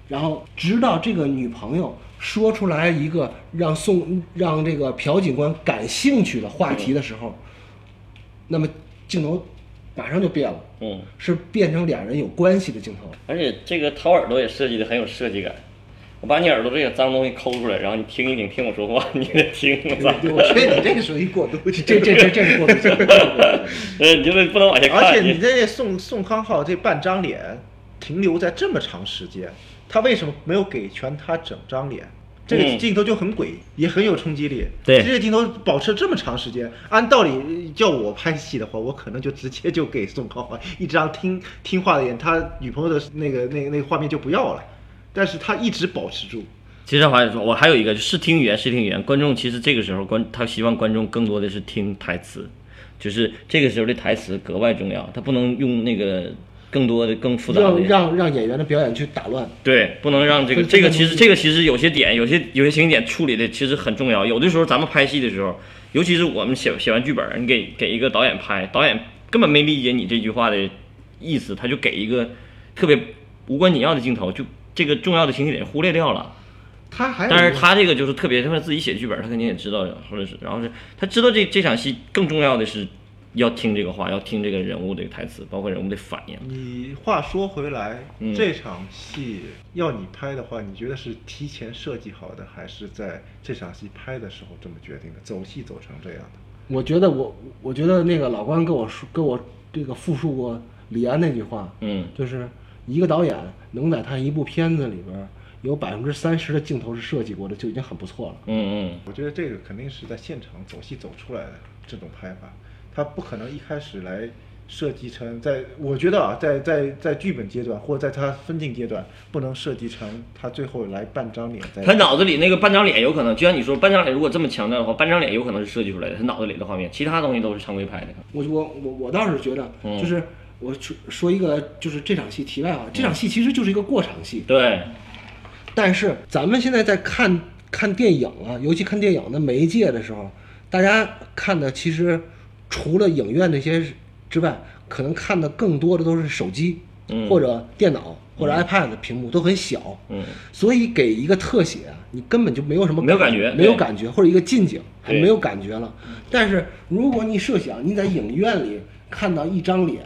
然后直到这个女朋友说出来一个让宋让这个朴警官感兴趣的话题的时候，那么镜头马上就变了，嗯，是变成俩人有关系的镜头。而且这个掏耳朵也设计的很有设计感。我把你耳朵这个脏东西抠出来，然后你听一听，听我说话，你得听，我操！我觉得你这个属于过度。这这这这是过渡性。呃，你就不能往下看。而且你这宋宋康昊这半张脸停留在这么长时间，他为什么没有给全他整张脸？这个嗯镜头就很诡异，也很有冲击力。对这个镜头保持这么长时间，按道理叫我拍戏的话，我可能就直接就给宋康昊一张听听话的脸，他女朋友的那个那个那个画面就不要了。但是他一直保持住，其实话说，我还有一个是听语言，是听语言。观众其实这个时候观他希望观众更多的是听台词，就是这个时候的台词格外重要，他不能用那个更多的更复杂的让让让演员的表演去打乱。对，不能让这个这这个其实这个其实有些点，有些有些情景点处理的其实很重要。有的时候咱们拍戏的时候，尤其是我们写写完剧本，你给给一个导演拍，导演根本没理解你这句话的意思，他就给一个特别无关紧要的镜头，就这个重要的情节点忽略掉了。他还但是他这个就是特别，他自己写剧本，他肯定也知道，或者是，然后是他知道这这场戏更重要的是要听这个话，要听这个人物这个台词，包括人物的反应。你话说回来，嗯这场戏要你拍的话，你觉得是提前设计好的，还是在这场戏拍的时候这么决定的？走戏走成这样的？我觉得我我觉得那个老关跟我说跟我这个复述过李安那句话，嗯就是一个导演能在他一部片子里边儿有百分之三十的镜头是设计过的，就已经很不错了。嗯嗯，我觉得这个肯定是在现场走戏走出来的这种拍法，他不可能一开始来设计成在，我觉得啊，在在在剧本阶段或者在他分镜阶段，不能设计成他最后来半张脸在。他脑子里那个半张脸有可能，就像你说，半张脸如果这么强调的话，半张脸有可能是设计出来的，他脑子里的画面，其他东西都是常规拍的。我我我我倒是觉得，嗯就是我说说一个，就是这场戏题外话，这场戏其实就是一个过场戏，对，但是咱们现在在看看电影啊，尤其看电影的媒介的时候，大家看的其实除了影院那些之外，可能看的更多的都是手机、嗯。或者电脑或者 iPad 的屏幕都很小，嗯，所以给一个特写啊，你根本就没有什么没有感觉没有感觉，或者一个近景还没有感觉了。但是如果你设想你在影院里看到一张脸，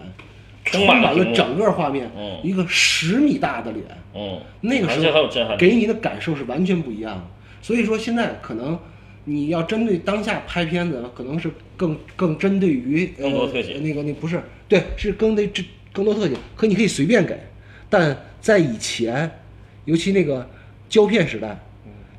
充充满了整个画面，嗯。一个十米大的脸，嗯，那个时候给你的感受是完全不一样的。所以说现在可能你要针对当下拍片子，可能是更更针对于更多特写呃、那个那不是对，是更对这更多特写，可你可以随便给，但在以前，尤其那个胶片时代，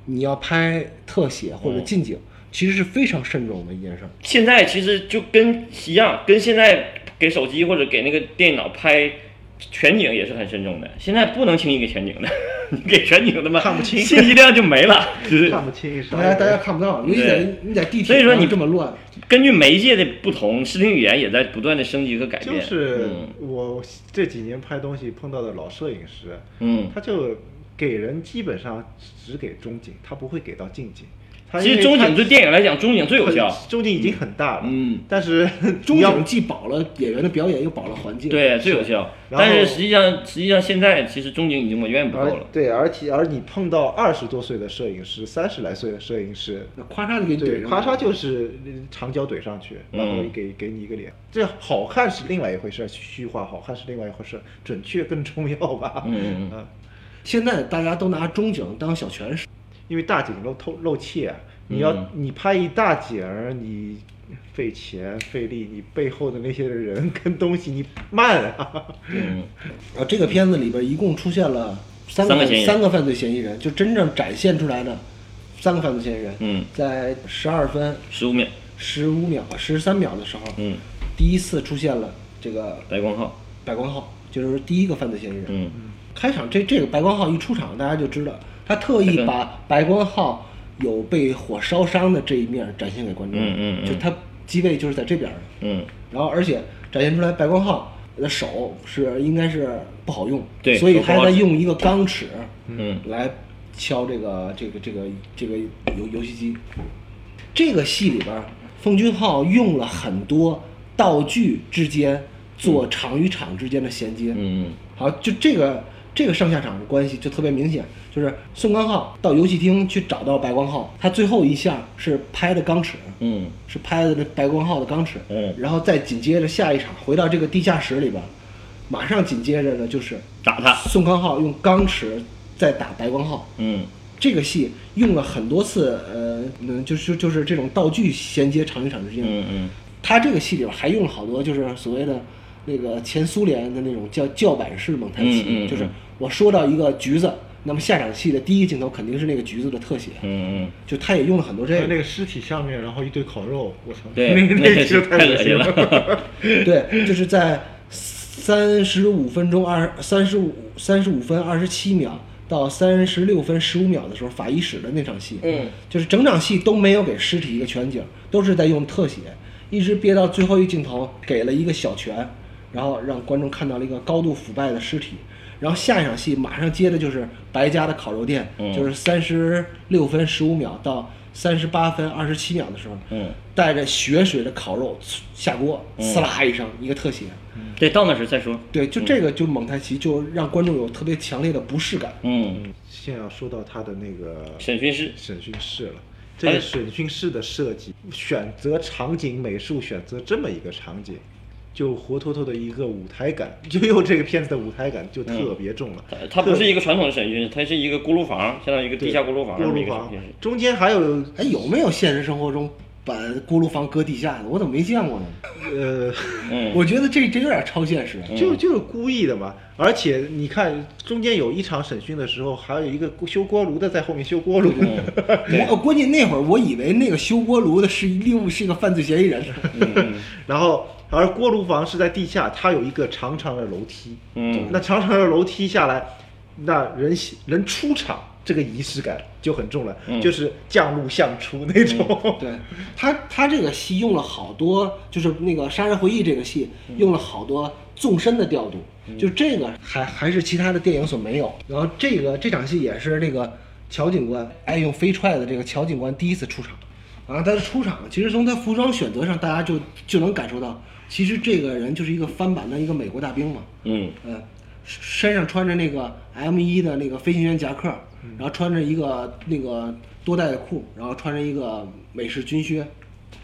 你要拍特写或者嗯近景，其实是非常慎重的一件事儿。现在其实就跟一样，跟现在给手机或者给那个电脑拍全景也是很慎重的。现在不能轻易给全景的，你 给全景他妈，看不清信息量就没了。就是看不清啥大家大家看不到，尤其在你在地铁所以说你这么乱，根据媒介的不同，视听语言也在不断的升级和改变。就是嗯我这几年拍东西碰到的老摄影师，嗯，他就给人基本上只给中景，他不会给到近景。他其实中景对电影来讲，中景最有效。中景已经很大了，嗯，但是中景既保了演员的表演，又保了环境。对，最有效。但是实际上，实际上现在其实中景已经远远不够了。对，而且而你碰到二十多岁的摄影师，三十来岁的摄影师，那咔嚓就给你对，怼上咔嚓就是长焦怼上去，然后嗯给给你一个脸，这好看是另外一回事，虚化好看是另外一回事，准确更重要吧？嗯嗯 现在大家都拿中景当小拳使，因为大景漏透漏气啊，你要、嗯你拍一大景儿，你费钱费力，你背后的那些人跟东西你慢啊，嗯，啊，这个片子里边一共出现了三个三个犯罪嫌疑人，就真正展现出来的三个犯罪嫌疑人。嗯在十二分十五秒。十五秒、十三秒的时候，嗯，第一次出现了这个白光浩。白光浩，就是第一个犯罪嫌疑人。嗯开场这这个白光浩一出场，大家就知道他特意把白光浩有被火烧伤的这一面展现给观众，嗯嗯嗯。就他机位就是在这边的，嗯，然后而且展现出来白光浩的手是应该是不好用，对所以他在用一个钢尺，嗯来敲这个这个这个这个游游戏机。这个戏里边儿，奉俊昊用了很多道具之间做场与场之间的衔接，嗯。好，就这个这个上下场的关系就特别明显，就是宋康昊到游戏厅去找到白光浩，他最后一下是拍的钢尺，嗯。是拍的这白光浩的钢尺，嗯。然后再紧接着下一场回到这个地下室里边，马上紧接着呢就是打他。宋康昊用钢尺在打白光浩，嗯。这个戏用了很多次，呃，嗯，就是就是这种道具衔接场与场之间，嗯嗯。他这个戏里边还用了好多就是所谓的那个前苏联的那种叫叫板式蒙太奇，嗯嗯嗯就是我说到一个橘子，那么下场戏的第一个镜头肯定是那个橘子的特写，嗯嗯，就他也用了很多这个那。个尸体下面，然后一堆烤肉，我操，对，那那个那个就恶心太恶心。了。对，就是在三十五分钟二三十五三十五分二十七秒到三十六分十五秒的时候，法医室的那场戏，嗯，就是整场戏都没有给尸体一个全景，都是在用特写，一直憋到最后一镜头给了一个小拳，然后让观众看到了一个高度腐败的尸体。然后下一场戏马上接的就是白家的烤肉店，嗯就是三十六分十五秒到三十八分二十七秒的时候，嗯，带着血水的烤肉下锅，嗯呲啦一声一个特写，对，到那时再说。对，就这个就蒙太奇就让观众有特别强烈的不适感。嗯，现在要说到他的那个审讯室。审讯室了。这个审讯室的设计，选择场景美术，选择这么一个场景，就活脱脱的一个舞台感，就又这个片子的舞台感就特别重了。它它不是一个传统的审讯，它是一个锅炉房，相当于一个地下锅炉房锅炉房。中间还有哎，有没有现实生活中把锅炉房搁地下的？我怎么没见过呢？呃，嗯，我觉得这这有点超现实。就就是故意的嘛。而且你看中间有一场审讯的时候，还有一个修锅炉的在后面修锅炉。我关键那会儿我以为那个修锅炉的是另是一个犯罪嫌疑人，嗯 然后而锅炉房是在地下，它有一个长长的楼梯。嗯那长长的楼梯下来，那人人出场这个仪式感就很重了，嗯就是降入相出那种。对 他，他这个戏用了好多，就是那个《杀人回忆》这个戏用了好多纵深的调度，就这个还还是其他的电影所没有。然后这个这场戏也是那个乔警官爱用飞踹的这个乔警官第一次出场，啊，他的出场其实从他服装选择上，大家就就能感受到，其实这个人就是一个翻版的一个美国大兵嘛，嗯。嗯，身上穿着那个 M 一的那个飞行员夹克，然后穿着一个那个多带的裤，然后穿着一个美式军靴，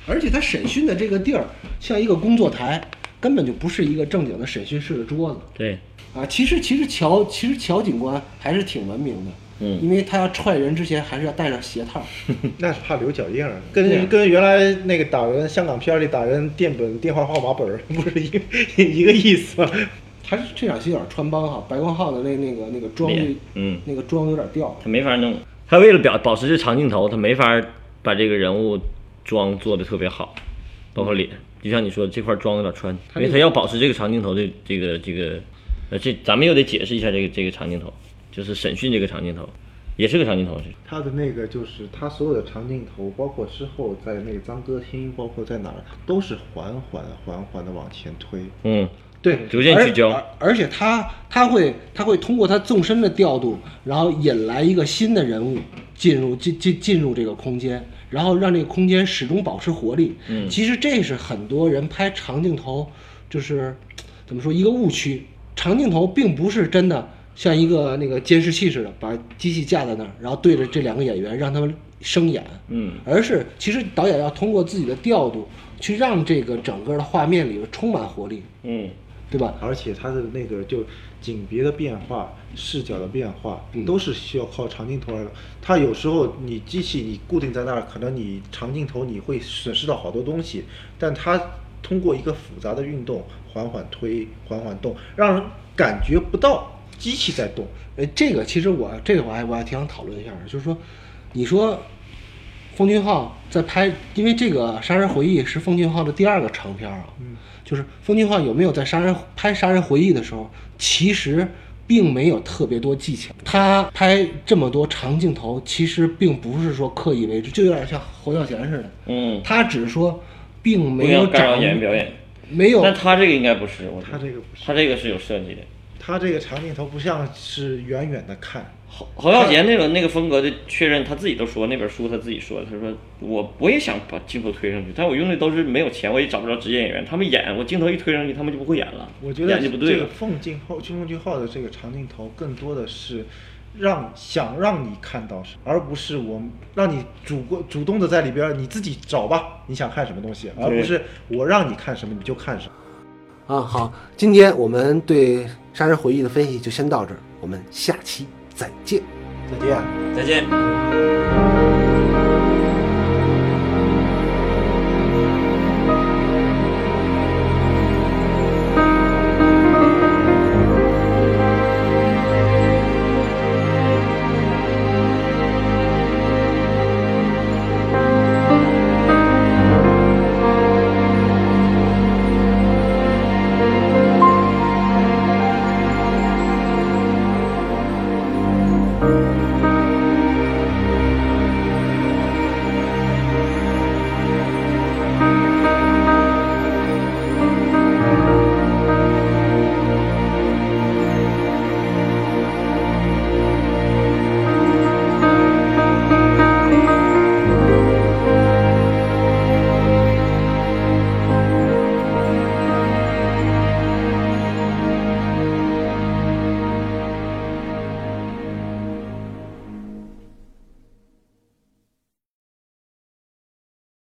而且他审讯的这个地儿像一个工作台，根本就不是一个正经的审讯室的桌子。对，啊。其实其实乔其实乔警官还是挺文明的，嗯。因为他要踹人之前还是要戴上鞋套。那是怕留脚印儿，跟跟原来那个打人香港片儿里打人电本电话号码本儿 不是一个一个意思吗？他是这场戏有点穿帮哈，白光浩的那那个那个妆嗯。那个妆有点掉。他没法弄，他为了表保持这长镜头，他没法把这个人物妆做的特别好，包括脸，就像你说的这块妆有点穿，因为他要保持这个长镜头的这个这个，呃，这咱们又得解释一下这个这个长镜头，就是审讯这个长镜头，也是个长镜头，他的那个就是他所有的长镜头，包括之后在那个脏歌厅，包括在哪儿，都是缓缓缓缓的往前推。嗯，对，逐渐聚焦而而而且他他会他会通过他纵深的调度，然后引来一个新的人物进入进进进入这个空间，然后让这个空间始终保持活力。嗯其实这是很多人拍长镜头就是怎么说一个误区，长镜头并不是真的像一个那个监视器似的，把机器架在那儿，然后对着这两个演员让他们生演。嗯而是其实导演要通过自己的调度，去让这个整个的画面里边充满活力，嗯对吧？而且它的那个就景别的变化、视角的变化，都是需要靠长镜头来的。它有时候你机器你固定在那儿，可能你长镜头你会损失到好多东西，但它通过一个复杂的运动，缓缓推、缓缓动，让人感觉不到机器在动。呃，这个其实我这个我还我还挺想讨论一下的，就是说，你说奉俊昊在拍，因为这个《杀人回忆》是奉俊昊的第二个长片啊，嗯，就是奉俊昊有没有在杀人拍《杀人回忆》的时候，其实并没有特别多技巧，他拍这么多长镜头，其实并不是说刻意为之，就有点像侯孝贤似的，嗯，他只是说并没有要干扰掌演员表演，没有但他这个应该不是，我他这个不是，他这个是有设计的。他这个长镜头不像是远远的看，侯侯耀贤那个那个风格的确认，他自己都说那本书他自己说，他说我我也想把镜头推上去，但我用的都是没有钱，我也找不着职业演员，他们演我镜头一推上去，他们就不会演了，我觉得演就不对这个。奉俊昊、奉俊昊的这个长镜头，更多的是让想让你看到什么，而不是我让你主过主动的在里边儿你自己找吧，你想看什么东西，而不是我让你看什么你就看什么。啊，好，今天我们对《杀人回忆》的分析就先到这儿，我们下期再见。再见。再见。